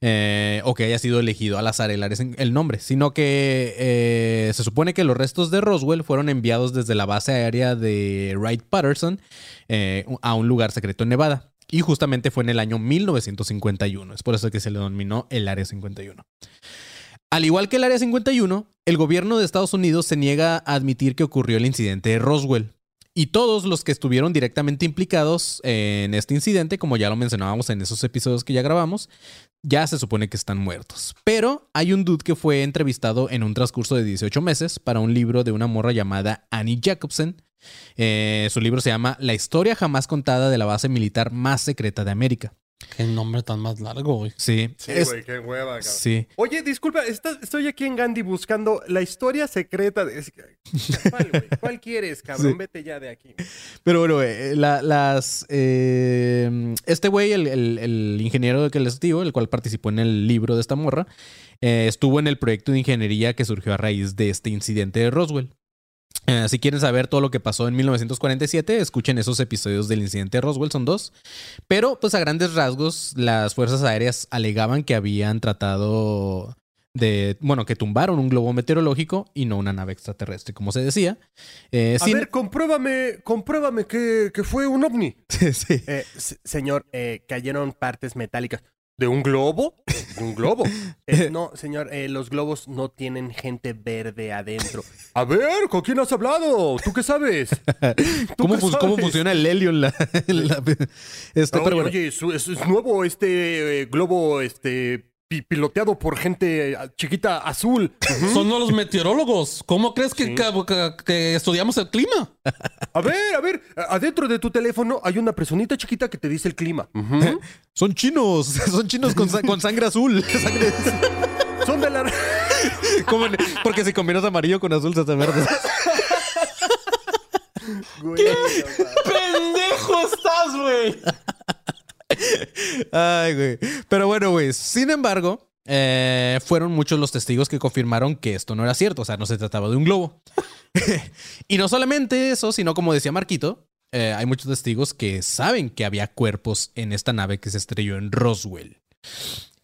eh, o que haya sido elegido al azar el, área, el nombre, sino que eh, se supone que los restos de Roswell fueron enviados desde la base aérea de Wright-Patterson eh, a un lugar secreto en Nevada. Y justamente fue en el año 1951. Es por eso que se le denominó el Área 51. Al igual que el Área 51, el gobierno de Estados Unidos se niega a admitir que ocurrió el incidente de Roswell. Y todos los que estuvieron directamente implicados en este incidente, como ya lo mencionábamos en esos episodios que ya grabamos, ya se supone que están muertos. Pero hay un dude que fue entrevistado en un transcurso de 18 meses para un libro de una morra llamada Annie Jacobsen. Eh, su libro se llama La historia jamás contada de la base militar más secreta de América. Qué nombre tan más largo, güey. Sí, Sí, es- güey, qué hueva, cabrón. sí. Oye, disculpa, está- estoy aquí en Gandhi buscando la historia secreta de... ¿Cuál, güey? ¿Cuál quieres, cabrón? Sí. Vete ya de aquí. Pero bueno, güey, la- las. eh, este güey, el, el- el ingeniero que les digo, el cual participó en el libro de esta morra, eh, estuvo en el proyecto de ingeniería que surgió a raíz de este incidente de Roswell. Eh, si quieren saber todo lo que pasó en 1947, escuchen esos episodios del incidente de Roswell, son dos. Pero, pues a grandes rasgos, las fuerzas aéreas alegaban que habían tratado de, bueno, que tumbaron un globo meteorológico y no una nave extraterrestre, como se decía. Eh, A sin- ver, compruébame, compruébame que, que fue un ovni. sí. Eh, señor, eh, cayeron partes metálicas. ¿De un globo? ¿De un globo? Eh, no, señor, eh, los globos no tienen gente verde adentro. A ver, ¿con quién has hablado? ¿Tú qué sabes? ¿Tú ¿Cómo, qué funciona el helio en la... en la- este, Oye, pero bueno. oye, es, nuevo este eh, globo este piloteado por gente eh, chiquita azul. Son los meteorólogos. ¿Cómo crees que, Sí. que- que- que estudiamos el clima? A ver, a ver, adentro de tu teléfono hay una personita chiquita que te dice el clima. Son chinos, son chinos con, sa- con sangre azul. Sangre- Son de la... como en- porque si combinas amarillo con azul se hace verde. No mames. ¡Pendejo estás, güey! Ay, güey. Pero bueno, güey. Sin embargo, eh, fueron muchos los testigos que confirmaron que esto no era cierto. O sea, no se trataba de un globo. y no solamente eso, sino como decía Marquito, eh, hay muchos testigos que saben que había cuerpos en esta nave que se estrelló en Roswell.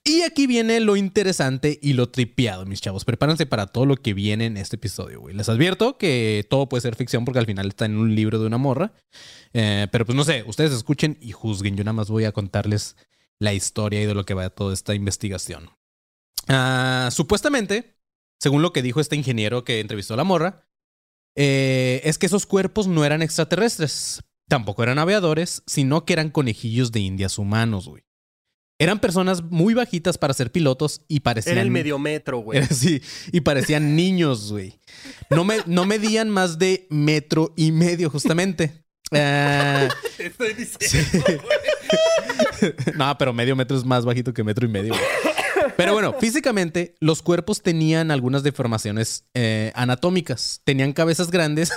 Y aquí viene lo interesante y lo tripeado, mis chavos. Prepárense para todo lo que viene en este episodio, güey. Les advierto que todo puede ser ficción porque al final está en un libro de una morra. Eh, pero pues no sé, ustedes escuchen y juzguen. Yo nada más voy a contarles la historia y de lo que va toda esta investigación. Ah, supuestamente, según lo que dijo este ingeniero que entrevistó a la morra, eh, es que esos cuerpos no eran extraterrestres, tampoco eran aviadores, sino que eran conejillos de indias humanos, güey. Eran personas muy bajitas para ser pilotos y parecían... Era el medio metro, güey. Así, y parecían niños, güey. No, me, no medían más de metro y medio, justamente. Te estoy diciendo, no, pero medio metro es más bajito que metro y medio. güey. Pero bueno, físicamente los cuerpos tenían algunas deformaciones eh, anatómicas. Tenían cabezas grandes,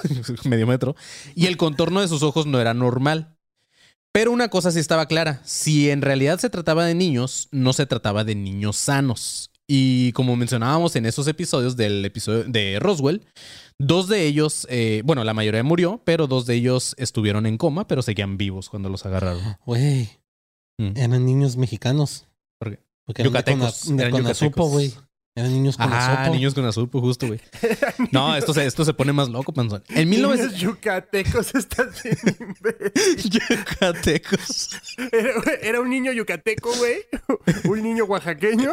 medio metro, y el contorno de sus ojos no era normal. Pero una cosa sí estaba clara, si en realidad se trataba de niños, no se trataba de niños sanos. Y como mencionábamos en esos episodios del episodio de Roswell, dos de ellos, eh, bueno, la mayoría murió, pero dos de ellos estuvieron en coma, pero seguían vivos cuando los agarraron. Güey, Mm. eran niños mexicanos. ¿Por qué? Porque eran de Yucatecos, Cona- de eran yucatecos. güey. Eran niños con Ah, niños con azupo, justo, güey. No, esto se, esto se pone más loco, panzón. En Niños 1900... yucatecos imbécil. Yucatecos. Era, era un niño yucateco, güey. Un niño oaxaqueño.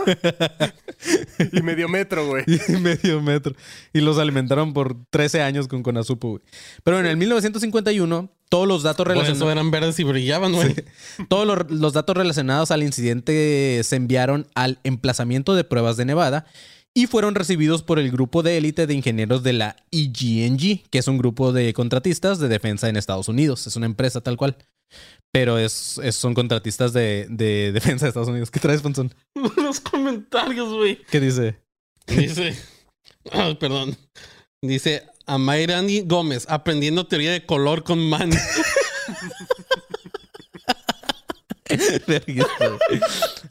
Y medio metro, güey. Y medio metro. Y los alimentaron por 13 años con conazupo, güey. Pero en el 1951, todos los datos Por eso relacionados... eran verdes y brillaban, güey. Todos los, los datos relacionados al incidente se enviaron al emplazamiento de pruebas de Nevada y fueron recibidos por el grupo de élite de ingenieros de la EGNG, que es un grupo de contratistas de defensa en Estados Unidos. Es una empresa tal cual. Pero es, es- son contratistas de, de defensa de Estados Unidos. ¿Qué traes, Panzón? Los comentarios, güey. ¿Qué dice? Dice. Ah, perdón. Dice Amairani Gómez, aprendiendo teoría de color con man.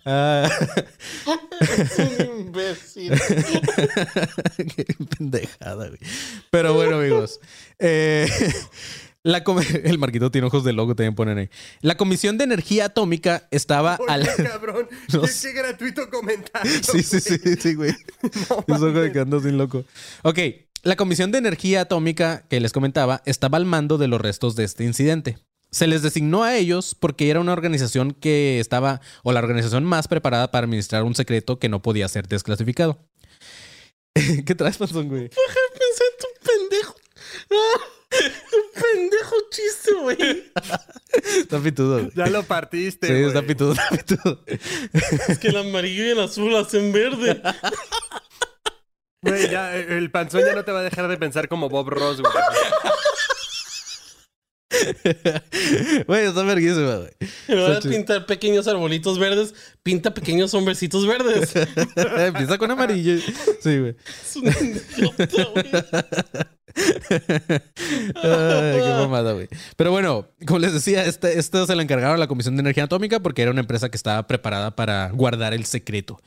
Ah, imbécil. Qué pendejada, güey. Pero bueno, amigos. eh, la el Marquito tiene ojos de loco, también ponen ahí. La Comisión de Energía Atómica estaba Oye, al. cabrón. No qué, gratuito comentario. Sí, sí, sí, sí, güey. Es ojo de que ando sin loco. Ok. La Comisión de Energía Atómica que les comentaba estaba al mando de los restos de este incidente. Se les designó a ellos porque era una organización que estaba, o la organización más preparada para administrar un secreto que no podía ser desclasificado. ¿Qué traes, Panzón, güey? Pensé en tu pendejo. Ah, tu pendejo chiste, güey. Está pitudo, güey. Ya lo partiste, Sí, güey. está pitudo, está pitudo. Es que el amarillo y el azul hacen verde. Güey, ya, eh, el panzón ya no te va a dejar de pensar como Bob Ross, güey. Güey, está verguísima, güey. En lugar de pintar pequeños arbolitos verdes, pinta pequeños hombrecitos verdes. Empieza con amarillo. Sí, güey. Es un idiota, güey. Ay, qué mamada, güey. Pero bueno, como les decía, este, esto se lo encargaron a la Comisión de Energía Atómica porque era una empresa que estaba preparada para guardar el secreto.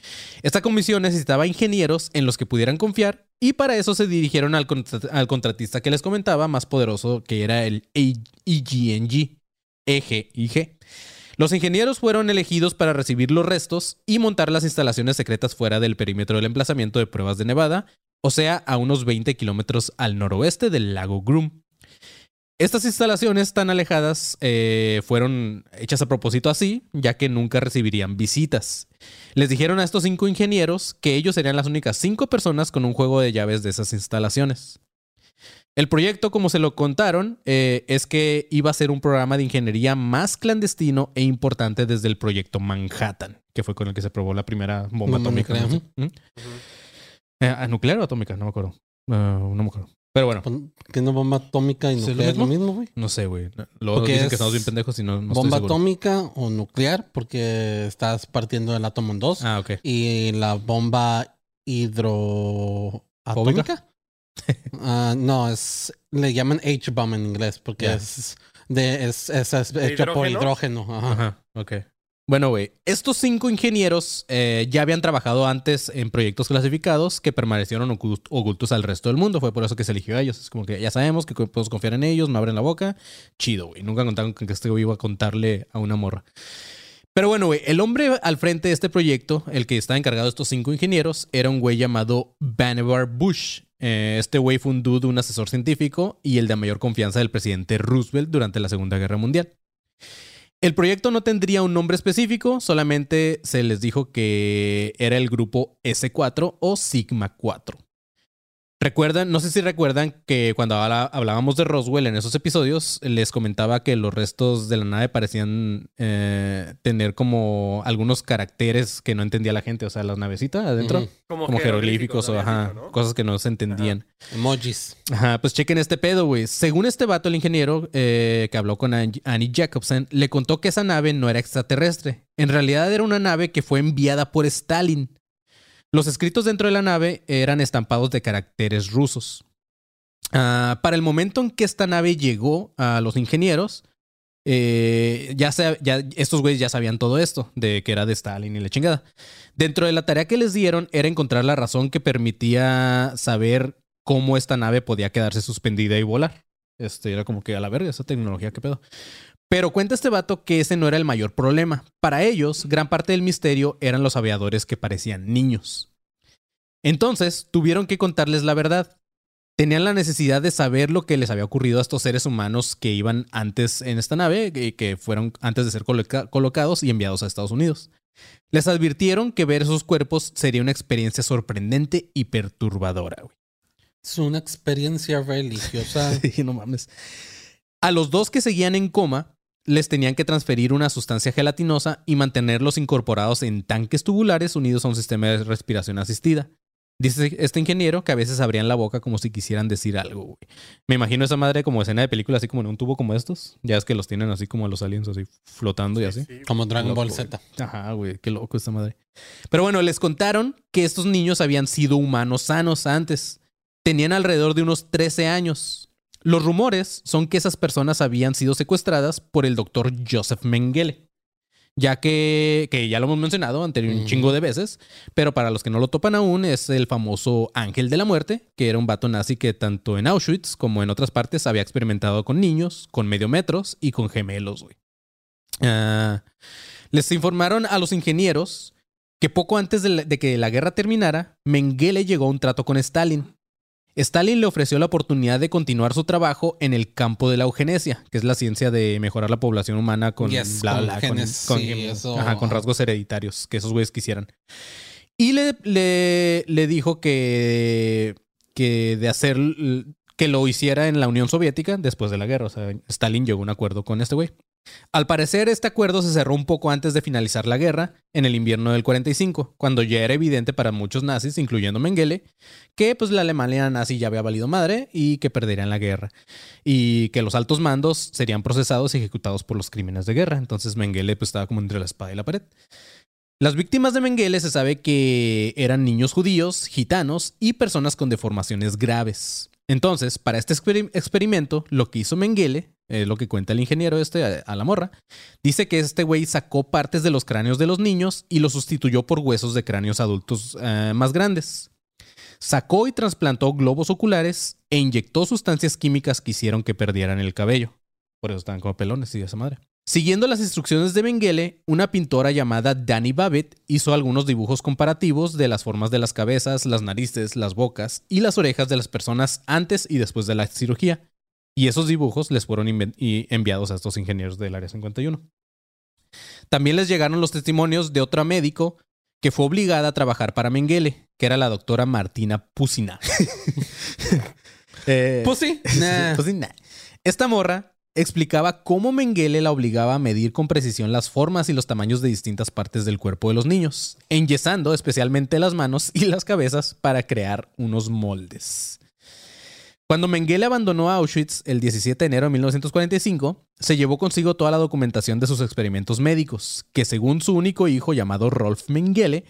Esta comisión necesitaba ingenieros en los que pudieran confiar y para eso se dirigieron al contratista que les comentaba, más poderoso, que era el EGNG. EGIG. Los ingenieros fueron elegidos para recibir los restos y montar las instalaciones secretas fuera del perímetro del emplazamiento de pruebas de Nevada, o sea, a unos 20 kilómetros al noroeste del lago Groom. Estas instalaciones tan alejadas eh, fueron hechas a propósito así, ya que nunca recibirían visitas. Les dijeron a estos cinco ingenieros que ellos serían las únicas cinco personas con un juego de llaves de esas instalaciones. El proyecto, como se lo contaron, eh, es que iba a ser un programa de ingeniería más clandestino e importante desde el proyecto Manhattan, que fue con el que se probó la primera bomba Bomba atómica. ¿Mm? Eh, ¿ah, ¿Nuclear o atómica? No me acuerdo. Ah, no me acuerdo. Pero bueno, Pues, ¿Qué no bomba atómica y ¿Sí es lo nuclear es lo mismo? güey? no sé, güey. Luego Porque dicen es que estamos bien pendejos y no, no bomba atómica o nuclear, porque estás partiendo el átomo en dos. Ah, ok. Y la bomba hidroatómica. Ah, no, es le llaman H-bomb en inglés porque es de es, es, es ¿De hecho por hidrógeno? hidrógeno. Ajá. Ajá, ok. Bueno, güey, estos cinco ingenieros eh, ya habían trabajado antes en proyectos clasificados que permanecieron ocu- ocultos al resto del mundo. Fue por eso que se eligió a ellos. Es como que ya sabemos que podemos confiar en ellos, no abren la boca. Chido, güey. Nunca contaron con que este güey iba a contarle a una morra. Pero bueno, güey, el hombre al frente de este proyecto, el que estaba encargado de estos cinco ingenieros, era un güey llamado Vannevar Bush. Eh, este güey fue un dude, un asesor científico y el de mayor confianza del presidente Roosevelt durante la Segunda Guerra Mundial. El proyecto no tendría un nombre específico, solamente se les dijo que era el grupo S4 o Sigma 4. Recuerdan, no sé si recuerdan que cuando hablábamos de Roswell en esos episodios, les comentaba que los restos de la nave parecían eh, tener como algunos caracteres que no entendía la gente, o sea, la navecita adentro, como jeroglíficos o ajá, cosas que no se entendían. Emojis. Ajá, pues chequen este pedo, güey. Según este vato, el ingeniero eh, que habló con Annie Jacobsen, le contó que esa nave no era extraterrestre. En realidad era una nave que fue enviada por Stalin. Los escritos dentro de la nave eran estampados de caracteres rusos. Ah, para el momento en que esta nave llegó a los ingenieros, eh, ya, estos güeyes ya sabían todo esto, de que era de Stalin y la chingada. Dentro de la tarea que les dieron era encontrar la razón que permitía saber cómo esta nave podía quedarse suspendida y volar. Este era como que a la verga, esa tecnología, qué pedo. Pero cuenta este vato que ese no era el mayor problema. Para ellos, gran parte del misterio eran los aviadores que parecían niños. Entonces, tuvieron que contarles la verdad. Tenían la necesidad de saber lo que les había ocurrido a estos seres humanos que iban antes en esta nave, que, que fueron antes de ser coloca- colocados y enviados a Estados Unidos. Les advirtieron que ver esos cuerpos sería una experiencia sorprendente y perturbadora. güey. Es una experiencia religiosa. Sí, no mames. A los dos que seguían en coma, les tenían que transferir una sustancia gelatinosa y mantenerlos incorporados en tanques tubulares unidos a un sistema de respiración asistida. Dice este ingeniero que a veces abrían la boca como si quisieran decir algo, güey. Me imagino esa madre como escena de película, así como en un tubo como estos. Ya es que los tienen así como a los aliens, así flotando y así. Sí, Como Dragon Ball. Z. Ajá, güey, qué loco esta madre. Pero bueno, les contaron que estos niños habían sido humanos sanos antes. Tenían alrededor de unos 13 años. Los rumores son que esas personas habían sido secuestradas por el doctor Joseph Mengele. Ya que, que ya lo hemos mencionado anterior un chingo de veces, pero para los que no lo topan aún, es el famoso Ángel de la Muerte, que era un vato nazi que tanto en Auschwitz como en otras partes había experimentado con niños, con medio metros y con gemelos, güey. Ah, les informaron a los ingenieros que poco antes de, la- de que la guerra terminara, Mengele llegó a un trato con Stalin. Stalin le ofreció la oportunidad de continuar su trabajo en el campo de la eugenesia, que es la ciencia de mejorar la población humana con Yes, bla, con bla, con, genes, con- sí, eso. ajá, con rasgos hereditarios que esos güeyes quisieran. Y le, le, le dijo que, que de hacer que lo hiciera en la Unión Soviética después de la guerra. O sea, Stalin llegó a un acuerdo con este güey. Al parecer, este acuerdo se cerró un poco antes de finalizar la guerra, en el invierno del 45, cuando ya era evidente para muchos nazis, incluyendo Mengele, que pues la Alemania nazi ya había valido madre y que perderían la guerra. Y que los altos mandos serían procesados y ejecutados por los crímenes de guerra. Entonces Mengele pues estaba como entre la espada y la pared. Las víctimas de Mengele se sabe que eran niños judíos, gitanos y personas con deformaciones graves. Entonces, para este experim- experimento, lo que hizo Mengele, eh, lo que cuenta el ingeniero este a, a la morra, dice que este güey sacó partes de los cráneos de los niños y los sustituyó por huesos de cráneos adultos eh, más grandes. Sacó y trasplantó globos oculares e inyectó sustancias químicas que hicieron que perdieran el cabello. Por eso estaban como pelones y esa madre. Siguiendo las instrucciones de Mengele, una pintora llamada Danny Babbitt hizo algunos dibujos comparativos de las formas de las cabezas, las narices, las bocas y las orejas de las personas antes y después de la cirugía. Y esos dibujos les fueron enviados a estos ingenieros del Área 51. También les llegaron los testimonios de otra médico que fue obligada a trabajar para Mengele, que era la doctora Martina Pusina. Eh, Pues sí. Nah. pues sí, nah. Esta morra explicaba cómo Mengele la obligaba a medir con precisión las formas y los tamaños de distintas partes del cuerpo de los niños, enyesando especialmente las manos y las cabezas para crear unos moldes. Cuando Mengele abandonó Auschwitz el 17 de enero de 1945, se llevó consigo toda la documentación de sus experimentos médicos, que según su único hijo llamado Rolf Mengele,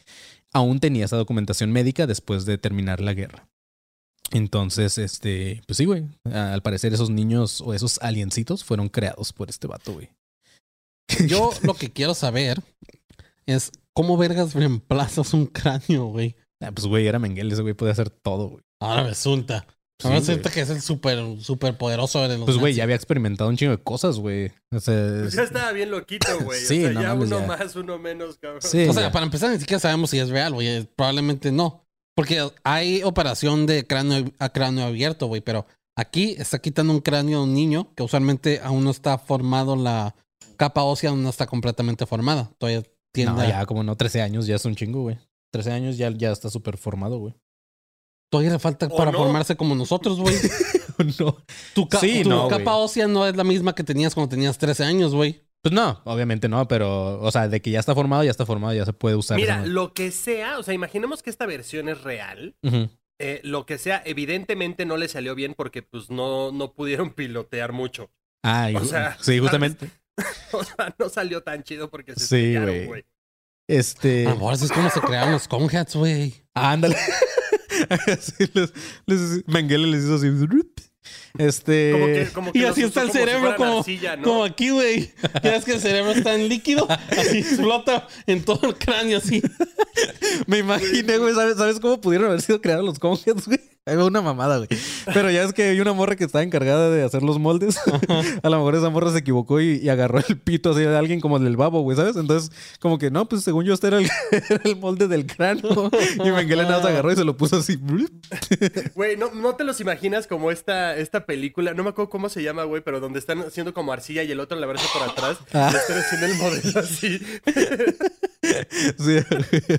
aún tenía esa documentación médica después de terminar la guerra. Entonces, este, pues sí, güey. Al parecer esos niños o esos aliencitos fueron creados por este vato, güey. Yo lo que quiero saber es cómo vergas reemplazas un cráneo, güey. Ah, pues, güey, era Mengele, ese güey podía hacer todo, güey. Ahora resulta. Sí, Ahora güey. resulta que es el súper, súper poderoso de los Pues, güey, ya había experimentado un chingo de cosas, güey. O sea, Pues ya estaba bien loquito, güey. Sí, o sea, no ya uno ya. más, uno menos, cabrón. Sí. O sea, ya. para empezar, ni siquiera sabemos si es real, güey. Probablemente no. Porque hay operación de cráneo a cráneo abierto, güey. Pero aquí está quitando un cráneo a un niño que usualmente aún no está formado la capa ósea, aún no está completamente formada. Todavía tiende No, a- ya como no, 13 años ya es un chingo, güey. 13 años ya, ya está súper formado, güey. Todavía le falta ¿O para no? formarse como nosotros, güey. no. Tu, ca- Sí, tu no, capa ósea no es la misma que tenías cuando tenías 13 años, güey. Pues no, obviamente no, pero, o sea, de que ya está formado, ya está formado, ya se puede usar. Mira, lo que sea, o sea, imaginemos que esta versión es real. Eh, lo que sea, evidentemente no le salió bien porque pues no, no pudieron pilotear mucho. Ah, O sea, sí, justamente. O sea, no salió tan chido porque se Sí, güey. Este. Amor, así es como se crearon los conhats, güey. Ándale. Así les, les- Mengele les hizo así. Este. Como que, como que y así está el cerebro, como, arcilla, ¿no? como aquí, güey. Ya ves que el cerebro está en líquido, así flota en todo el cráneo, así. Me imaginé, güey. ¿sabes, ¿Sabes cómo pudieron haber sido creados los conjets, güey? Una mamada, güey. Pero ya es que hay una morra que estaba encargada de hacer los moldes. A lo mejor esa morra se equivocó y, y agarró el pito así de alguien como el del babo, güey, ¿sabes? Entonces, como que no, pues según yo, este era el, era el molde del cráneo. Y Mengele nada más agarró y se lo puso así. Güey, no, no te los imaginas como esta, esta película, no me acuerdo cómo se llama, güey, pero donde están haciendo como arcilla y el otro la verse por atrás. Ah. y están haciendo el modelo así. Sí.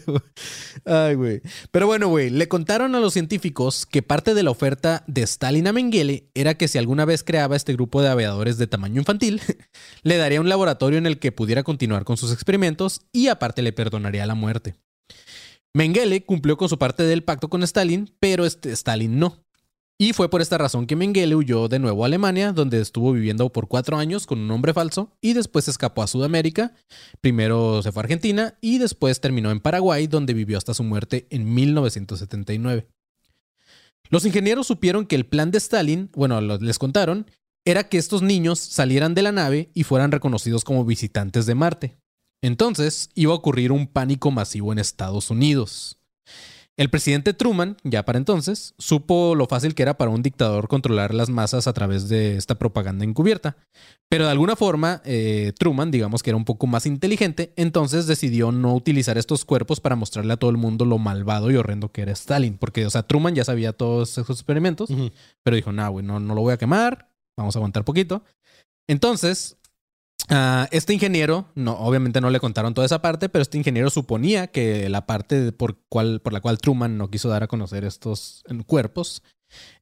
Ay, güey. Pero bueno, güey, le contaron a los científicos que parte de la oferta de Stalin a Mengele era que si alguna vez creaba este grupo de aviadores de tamaño infantil, le daría un laboratorio en el que pudiera continuar con sus experimentos y aparte le perdonaría la muerte. Mengele cumplió con su parte del pacto con Stalin, pero este Stalin no. Y fue por esta razón que Mengele huyó de nuevo a Alemania, donde estuvo viviendo por cuatro años con un nombre falso y después escapó a Sudamérica, Primero se fue a Argentina y después terminó en Paraguay, donde vivió hasta su muerte en 1979. Los ingenieros supieron que el plan de Stalin, bueno, les contaron, era que estos niños salieran de la nave y fueran reconocidos como visitantes de Marte. Entonces iba a ocurrir un pánico masivo en Estados Unidos. El presidente Truman, ya para entonces, supo lo fácil que era para un dictador controlar las masas a través de esta propaganda encubierta. Pero de alguna forma, eh, Truman, digamos que era un poco más inteligente, entonces decidió no utilizar estos cuerpos para mostrarle a todo el mundo lo malvado y horrendo que era Stalin. Porque, o sea, Truman ya sabía todos esos experimentos, pero dijo, no, güey, no, no lo voy a quemar, vamos a aguantar poquito. Entonces, ah, este ingeniero, no, obviamente no le contaron toda esa parte, pero este ingeniero suponía que la parte por, la cual Truman no quiso dar a conocer estos eh, cuerpos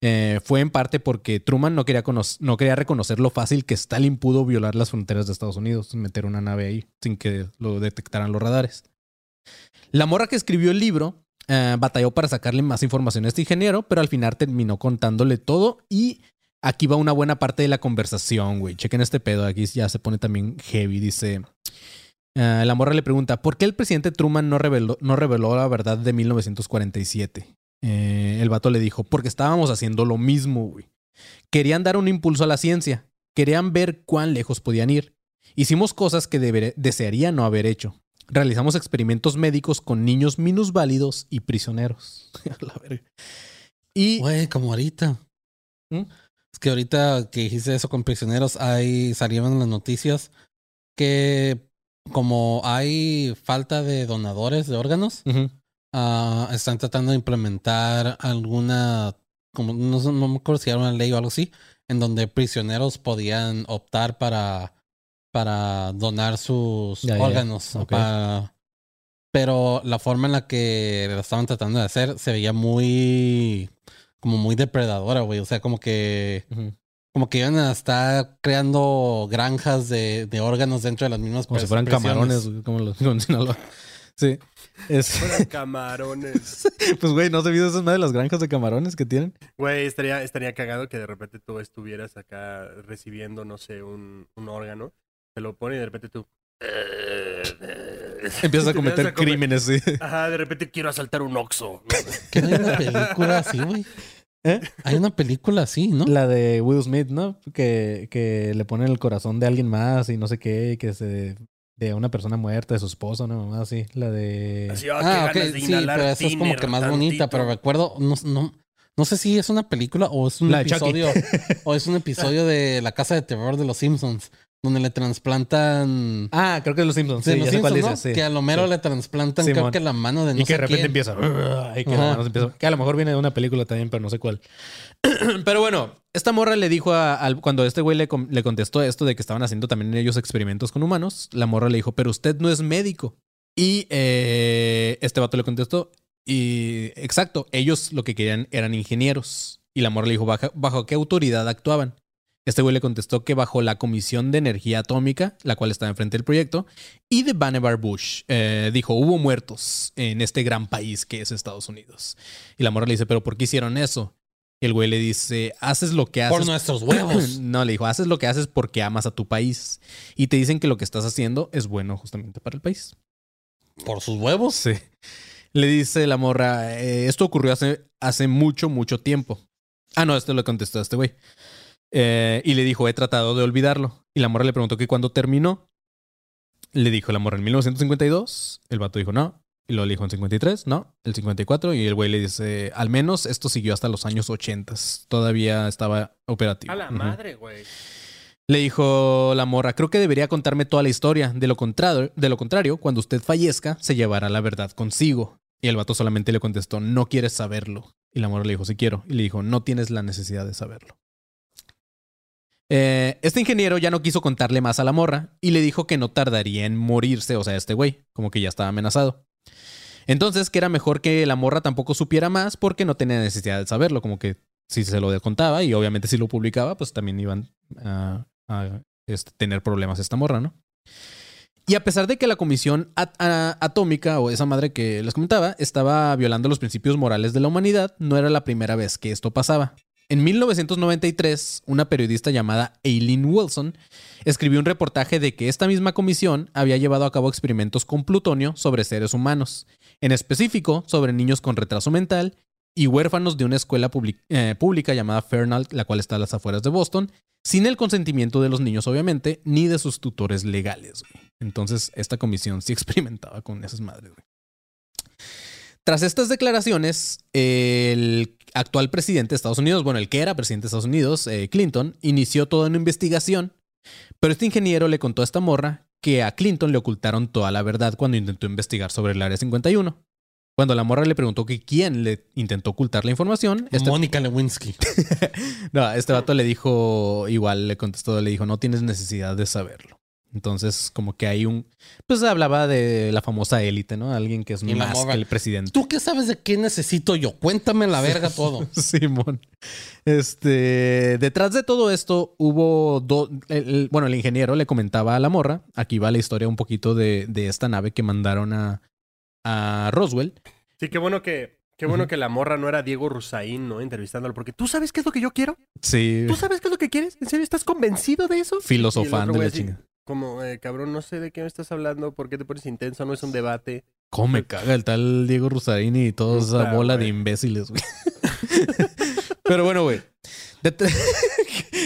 eh, fue en parte porque Truman no quería, cono- no quería reconocer lo fácil que Stalin pudo violar las fronteras de Estados Unidos, meter una nave ahí sin que lo detectaran los radares. La morra que escribió el libro eh, batalló para sacarle más información a este ingeniero, pero al final terminó contándole todo y aquí va una buena parte de la conversación, güey. Chequen este pedo, aquí ya se pone también heavy, dice... eh, la morra le pregunta, ¿por qué el presidente Truman no reveló, no reveló la verdad de 1947? Eh, el vato le dijo, porque estábamos haciendo lo mismo, güey. Querían dar un impulso a la ciencia, querían ver cuán lejos podían ir. Hicimos cosas que deber- desearía no haber hecho. Realizamos experimentos médicos con niños minusválidos y prisioneros. A la verga. Y Güey, como ahorita. ¿Mm? Es que ahorita que dijiste eso con prisioneros, ahí salieron las noticias que como hay falta de donadores de órganos, ah, están tratando de implementar alguna, como no, me acuerdo si era una ley o algo así, en donde prisioneros podían optar para, para donar sus órganos. Para- pero la forma en la que lo estaban tratando de hacer se veía muy, como muy depredadora, güey. O sea, como que como que iban a estar creando granjas de, de órganos dentro de las mismas Como si fueran camarones, güey, como los como en Sinaloa. Sí. Es, Fueran camarones. pues, güey, ¿no has visto esas de las granjas de camarones que tienen? Güey, estaría, estaría cagado que de repente tú estuvieras acá recibiendo, no sé, un, un órgano. Te lo pone y de repente tú. Empiezas a Te cometer empiezas a comer- crímenes, sí. Ajá, de repente quiero asaltar un. ¿no? No hay una película así, güey. ¿Eh? Hay una película así, ¿no? La de Will Smith, ¿no? Que, que le ponen el corazón de alguien más y no sé qué, y que se de una persona muerta, de su esposo, una mamá así. La de. Así, ah, Ah, qué ok, ganas de sí, pero esa es como que más bonita, pero recuerdo, no, no, no sé si es una película o es un La episodio, o es un episodio de La Casa de Terror de los Simpsons, donde le trasplantan Ah, creo que es Los Simpsons. Sí, los que a Lomero sí. le trasplantan creo que la mano de no y que sé de repente quién. empieza. Y que, Ajá. la mano se empieza- que a lo mejor viene de una película también, pero no sé cuál. pero bueno, esta morra le dijo a, al- cuando este güey le contestó esto de que estaban haciendo también ellos experimentos con humanos, la morra le dijo, pero usted no es médico. Y eh, este vato le contestó, y exacto, ellos lo que querían eran ingenieros. Y la morra le dijo, ¿bajo, bajo qué autoridad actuaban? Este güey le contestó que bajo la Comisión de Energía Atómica, la cual estaba enfrente del proyecto, y de Vannevar Bush. Eh, dijo, hubo muertos en este gran país que es Estados Unidos. Y la morra le dice, ¿pero por qué hicieron eso? Y el güey le dice, haces lo que haces. Por nuestros huevos. No, le dijo, haces lo que haces porque amas a tu país. Y te dicen que lo que estás haciendo es bueno justamente para el país. Por sus huevos. Sí. Le dice la morra, "Eh, esto ocurrió hace, hace mucho, mucho tiempo. Ah, no, esto lo contestó este güey. Eh, y le dijo, he tratado de olvidarlo. Y la morra le preguntó que cuándo terminó. Le dijo la morra en 1952. El vato dijo no. Y le dijo en 53, no. El 54. Y el güey le dice, al menos esto siguió hasta los años 80. Todavía estaba operativo. A la madre, güey. Le dijo la morra, creo que debería contarme toda la historia. De lo, contrario, de lo contrario, cuando usted fallezca, se llevará la verdad consigo. Y el vato solamente le contestó, no quieres saberlo. Y la morra le dijo, sí quiero. Y le dijo, no tienes la necesidad de saberlo. Eh, este ingeniero ya no quiso contarle más a la morra y le dijo que no tardaría en morirse, o sea, este güey, como que ya estaba amenazado. Entonces, que era mejor que la morra tampoco supiera más porque no tenía necesidad de saberlo, como que si se lo contaba y obviamente si lo publicaba, pues también iban a, este, tener problemas esta morra, ¿no? Y a pesar de que la comisión atómica o esa madre que les comentaba estaba violando los principios morales de la humanidad, no era la primera vez que esto pasaba. En 1993, una periodista llamada Aileen Wilson escribió un reportaje de que esta misma comisión había llevado a cabo experimentos con plutonio sobre seres humanos, en específico sobre niños con retraso mental y huérfanos de una escuela eh, pública llamada Fernald, la cual está a las afueras de Boston, sin el consentimiento de los niños, obviamente, ni de sus tutores legales. Entonces, esta comisión sí experimentaba con esas madres. Tras estas declaraciones, el actual presidente de Estados Unidos, bueno, el que era presidente de Estados Unidos, eh, Clinton, inició toda una investigación, pero este ingeniero le contó a esta morra que a Clinton le ocultaron toda la verdad cuando intentó investigar sobre el Área 51. Cuando la morra le preguntó que quién le intentó ocultar la información, este, Mónica Lewinsky. no, este vato le dijo, igual le contestó, le dijo, no tienes necesidad de saberlo. Entonces, como que hay un, pues hablaba de la famosa élite, ¿no? Alguien que es Y más que el presidente. ¿Tú qué sabes de qué necesito yo? Cuéntame la verga todo. Simón. Este, detrás de todo esto hubo dos, bueno, el ingeniero le comentaba a la morra, aquí va la historia un poquito de, de esta nave que mandaron a, a Roswell. Sí, qué bueno que, qué bueno que la morra no era Diego Rusaín, ¿no? Entrevistándolo. Porque tú sabes qué es lo que yo quiero. Sí, ¿Tú sabes qué es lo que quieres? ¿En serio estás convencido de eso? El filosofando la chinga. Como, eh, cabrón, no sé de qué me estás hablando, por qué te pones intenso, no es un debate. ¿Cómo me caga el tal Diego Rusarín y toda esa Puta, bola de güey. imbéciles, güey? Pero bueno, güey.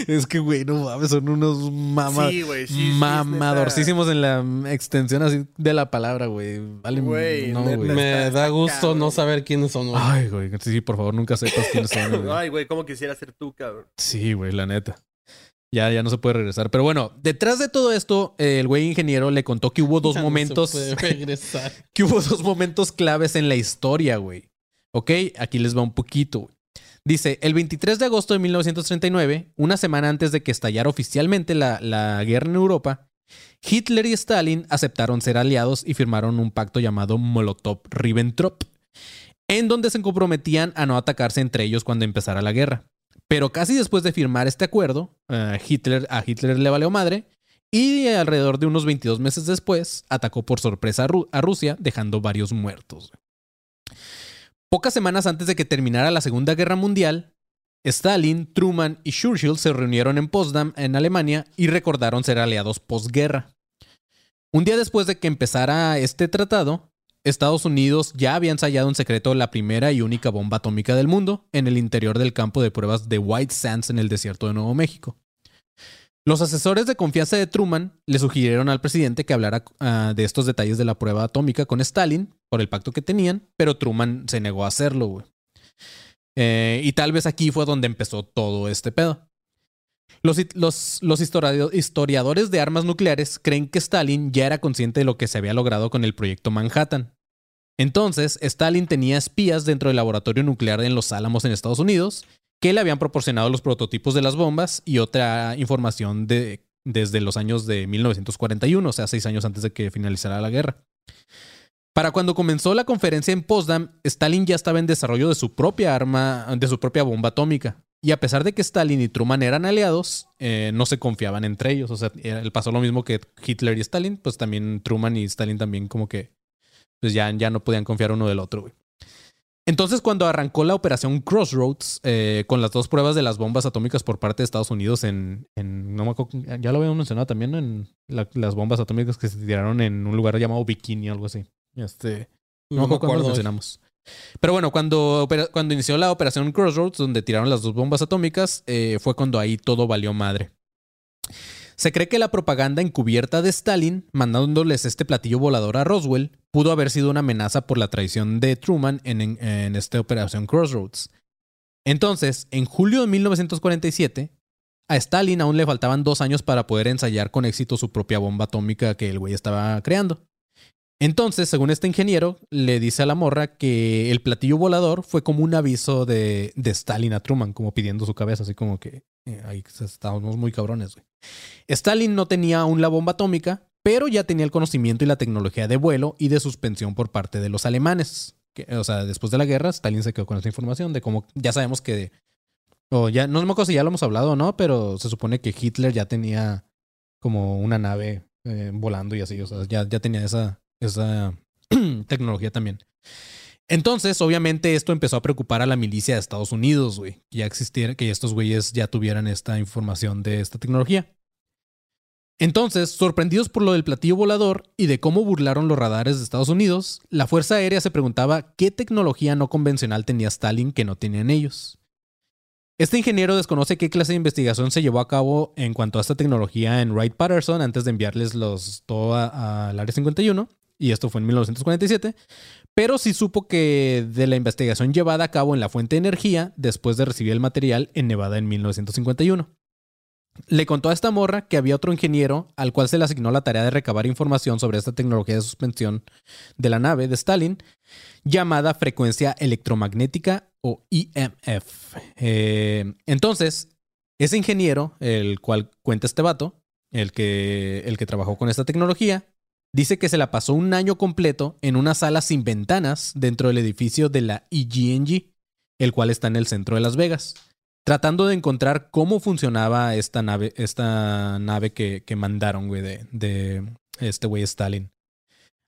Es que, güey, no mames, son unos mama... sí, güey, sí, mamadorcísimos en la extensión así de la palabra, güey. Vale, no. Me da gusto cabrón. no saber quiénes son. güey. Ay, güey. Sí, por favor, nunca sepas quiénes son. güey. Ay, güey, ¿cómo quisiera ser tú, cabrón? Sí, güey, la neta. Ya, ya no se puede regresar. Pero bueno, detrás de todo esto, eh, el güey ingeniero le contó que hubo dos Ya no se momentos. puede regresar. que hubo dos momentos claves en la historia, güey. Ok, aquí les va un poquito. güey. Dice, el 23 de agosto de 1939, una semana antes de que estallara oficialmente la, la guerra en Europa, Hitler y Stalin aceptaron ser aliados y firmaron un pacto llamado Molotov-Ribbentrop, en donde se comprometían a no atacarse entre ellos cuando empezara la guerra. Pero casi después de firmar este acuerdo, eh, Hitler, a Hitler le valió madre y alrededor de unos 22 meses después atacó por sorpresa a, a Rusia, dejando varios muertos. Pocas semanas antes de que terminara la Segunda Guerra Mundial, Stalin, Truman y Churchill se reunieron en Potsdam, en Alemania, y recordaron ser aliados posguerra. Un día después de que empezara este tratado, Estados Unidos ya había ensayado en secreto la primera y única bomba atómica del mundo en el interior del campo de pruebas de White Sands en el desierto de Nuevo México. Los asesores de confianza de Truman le sugirieron al presidente que hablara ah, de estos detalles de la prueba atómica con Stalin por el pacto que tenían, pero Truman se negó a hacerlo. Eh, y tal vez aquí fue donde empezó todo este pedo. Los, hi- los- los historiado- historiadores de armas nucleares creen que Stalin ya era consciente de lo que se había logrado con el proyecto Manhattan. Entonces, Stalin tenía espías dentro del laboratorio nuclear en Los Álamos en Estados Unidos que le habían proporcionado los prototipos de las bombas y otra información de, desde los años de 1941, o sea, seis años antes de que finalizara la guerra. Para cuando comenzó la conferencia en Potsdam, Stalin ya estaba en desarrollo de su propia arma, de su propia bomba atómica. Y a pesar de que Stalin y Truman eran aliados, eh, no se confiaban entre ellos. O sea, pasó lo mismo que Hitler y Stalin, pues también Truman y Stalin también como que pues ya, ya no podían confiar uno del otro, güey. Entonces, cuando arrancó la operación Crossroads, eh, con las dos pruebas de las bombas atómicas por parte de Estados Unidos en, en no me acuerdo, ya lo habíamos mencionado también. En la- las bombas atómicas que se tiraron en un lugar llamado Bikini o algo así. Este, no, me acuerdo cuándo lo mencionamos. Pero bueno, cuando, cuando inició la operación Crossroads, donde tiraron las dos bombas atómicas, eh, fue cuando ahí todo valió madre. Se cree que la propaganda encubierta de Stalin, mandándoles este platillo volador a Roswell, pudo haber sido una amenaza por la traición de Truman en, en- en esta operación Crossroads. Entonces, en julio de 1947, a Stalin aún le faltaban dos años para poder ensayar con éxito su propia bomba atómica que el güey estaba creando. Entonces, según este ingeniero, le dice a la morra que el platillo volador fue como un aviso de, Stalin a Truman, como pidiendo su cabeza, así como que eh, ahí estábamos muy cabrones, güey. Stalin no tenía aún la bomba atómica, pero ya tenía el conocimiento y la tecnología de vuelo y de suspensión por parte de los alemanes. O sea, después de la guerra, Stalin se quedó con esa información de cómo ya sabemos que. O ya, no me acuerdo si ya lo hemos hablado o no, pero se supone que Hitler ya tenía como una nave eh, volando y así. O sea, ya tenía esa, esa tecnología también. Entonces, obviamente, esto empezó a preocupar a la milicia de Estados Unidos, güey. Ya existiera, que estos güeyes ya tuvieran esta información de esta tecnología. Entonces, sorprendidos por lo del platillo volador y de cómo burlaron los radares de Estados Unidos, la Fuerza Aérea se preguntaba qué tecnología no convencional tenía Stalin que no tenían ellos. Este ingeniero desconoce qué clase de investigación se llevó a cabo en cuanto a esta tecnología en Wright Patterson antes de enviarles los todo al Área 51, y esto fue en 1947, pero sí supo que de la investigación llevada a cabo en la fuente de energía después de recibir el material en Nevada en 1951. Le contó a esta morra que había otro ingeniero al cual se le asignó la tarea de recabar información sobre esta tecnología de suspensión de la nave de Stalin, llamada frecuencia electromagnética o EMF. Eh, entonces, ese ingeniero, el cual cuenta este vato, el que, el que trabajó con esta tecnología, dice que se la pasó un año completo en una sala sin ventanas dentro del edificio de la EGNG, el cual está en el centro de Las Vegas tratando de encontrar cómo funcionaba esta nave, esta nave que, que mandaron, güey, de, de este güey Stalin.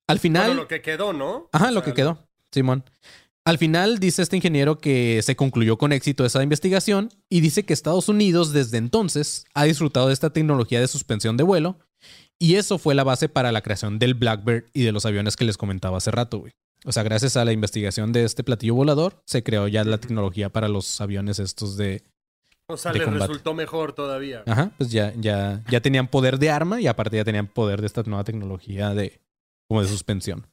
Al final. Bueno, lo que quedó, ¿no? Ajá, O lo que quedó, Simón. Al final dice este ingeniero que se concluyó con éxito esa investigación y dice que Estados Unidos desde entonces ha disfrutado de esta tecnología de suspensión de vuelo y eso fue la base para la creación del Blackbird y de los aviones que les comentaba hace rato, güey. O sea, gracias a la investigación de este platillo volador, se creó ya la tecnología para los aviones estos de... O sea, de les combate. resultó mejor todavía. Ajá, pues ya, ya, ya tenían poder de arma y aparte ya tenían poder de esta nueva tecnología de, como de suspensión.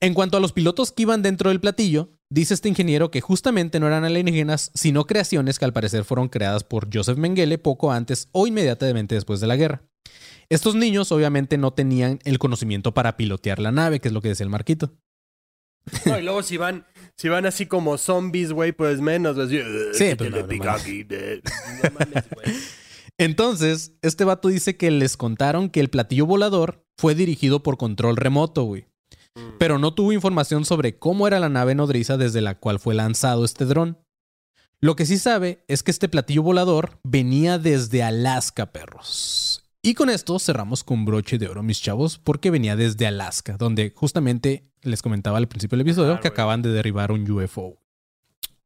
En cuanto a los pilotos que iban dentro del platillo, dice este ingeniero que justamente no eran alienígenas, sino creaciones que al parecer fueron creadas por Joseph Mengele poco antes o inmediatamente después de la guerra. Estos niños obviamente no tenían el conocimiento para pilotear la nave, que es lo que decía el Marquito. No, y luego si van, si van así como zombies, güey, pues menos. Pues, sí, Sí, pues, no, no mames. Entonces, este vato dice que les contaron que el platillo volador fue dirigido por control remoto, güey. Mm. Pero no tuvo información sobre cómo era la nave nodriza desde la cual fue lanzado este dron. Lo que sí sabe es que este platillo volador venía desde Alaska, perros. Y con esto cerramos con broche de oro, mis chavos, porque venía desde Alaska, donde justamente les comentaba al principio del episodio Ah, que acaban de derribar un UFO.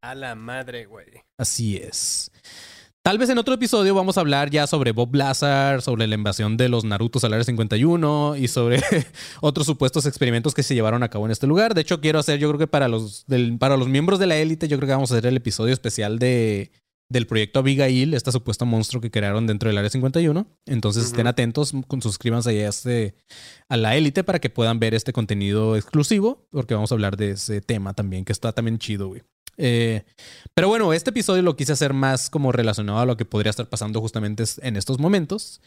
A la madre, güey. Así es. Tal vez en otro episodio vamos a hablar ya sobre Bob Lazar, sobre la invasión de los Narutos al Área 51 y sobre otros supuestos experimentos que se llevaron a cabo en este lugar. De hecho, quiero hacer, yo creo que para los, del- para los miembros de la élite, yo creo que vamos a hacer el episodio especial de, del proyecto Abigail, esta supuesta monstruo que crearon dentro del Área 51. Entonces estén Ujú. atentos, con- suscríbanse a, este, a la élite para que puedan ver este contenido exclusivo, porque vamos a hablar de ese tema también, que está también chido, güey. Eh, pero bueno, este episodio lo quise hacer más como relacionado a lo que podría estar pasando justamente en estos momentos.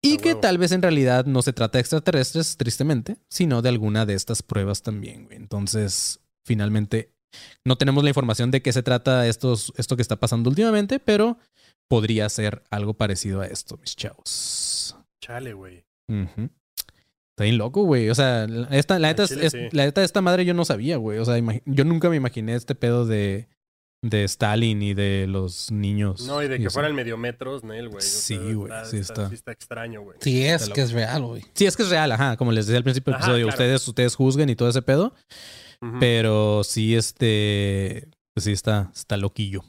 Y que tal vez en realidad no se trata de extraterrestres, tristemente, sino de alguna de estas pruebas también. güey. Entonces, finalmente, no tenemos la información de qué se trata estos, esto que está pasando últimamente, pero podría ser algo parecido a esto, mis chavos. Chale, güey. Ujú. Está bien loco, güey. O sea, la- esta, la, neta, es- chile, es- sí. la neta de esta madre yo no sabía, güey. O sea, yo nunca me imaginé este pedo de, de Stalin y de los niños. No, y de que fueran medio metros, Nel, güey. O Sí, güey, sí está. Sí está extraño, güey. Sí, es Está que es real, güey. Sí, es que es real, ajá. Como les decía al principio del episodio, claro. ustedes, ustedes juzguen y todo ese pedo. Pero sí, este. Pues sí, está, está loquillo.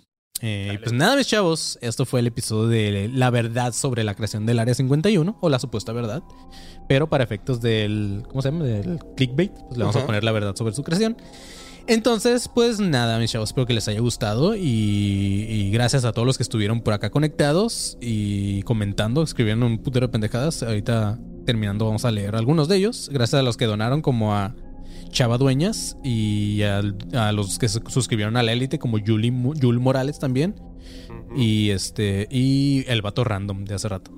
Eh, pues nada, mis chavos. Esto fue el episodio de la verdad sobre la creación del Área 51, o la supuesta verdad. Pero para efectos del. ¿Cómo se llama? Del clickbait, pues le vamos a poner la verdad sobre su creación. Entonces, pues nada, mis chavos, espero que les haya gustado y, y gracias a todos los que estuvieron por acá conectados y comentando, escribiendo un putero de pendejadas. Ahorita terminando vamos a leer algunos de ellos. Gracias a los que donaron como a Chava Dueñas y al- a, los que se suscribieron a la élite como Julie, Mo- Jul Morales también y este y el vato random de hace rato.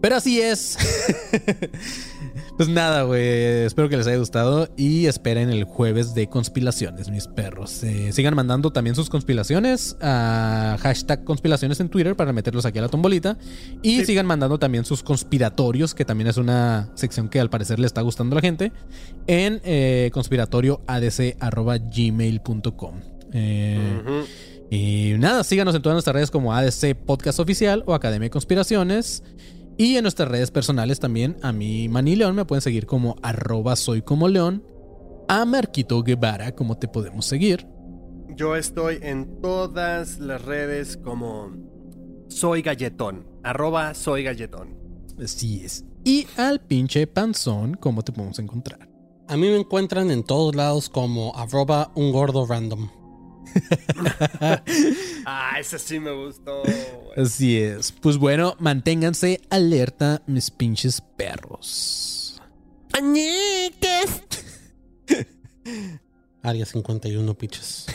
Pero así es. pues nada, güey. Espero que les haya gustado y esperen el jueves de conspiraciones, mis perros. Eh, sigan mandando también sus conspiraciones a hashtag conspiraciones en Twitter para meterlos aquí a la tombolita. Y Sí. sigan mandando también sus conspiratorios, que también es una sección que al parecer le está gustando a la gente, en eh, conspiratorioadc.gmail.com. Eh, y nada, síganos en todas nuestras redes como ADC Podcast Oficial o Academia de Conspiraciones. Y en nuestras redes personales también, a mí, Manny León, me pueden seguir como arroba soy como león. A Marquito Guevara, como te podemos seguir. Yo estoy en todas las redes como soy galletón. Arroba soy galletón. Así es. Y al pinche panzón, ¿cómo te podemos encontrar? A mí me encuentran en todos lados como arroba un gordo random. Ah, ese sí me gustó. güey. Así es. Pues bueno, manténganse alerta, mis pinches perros. Área 51, piches.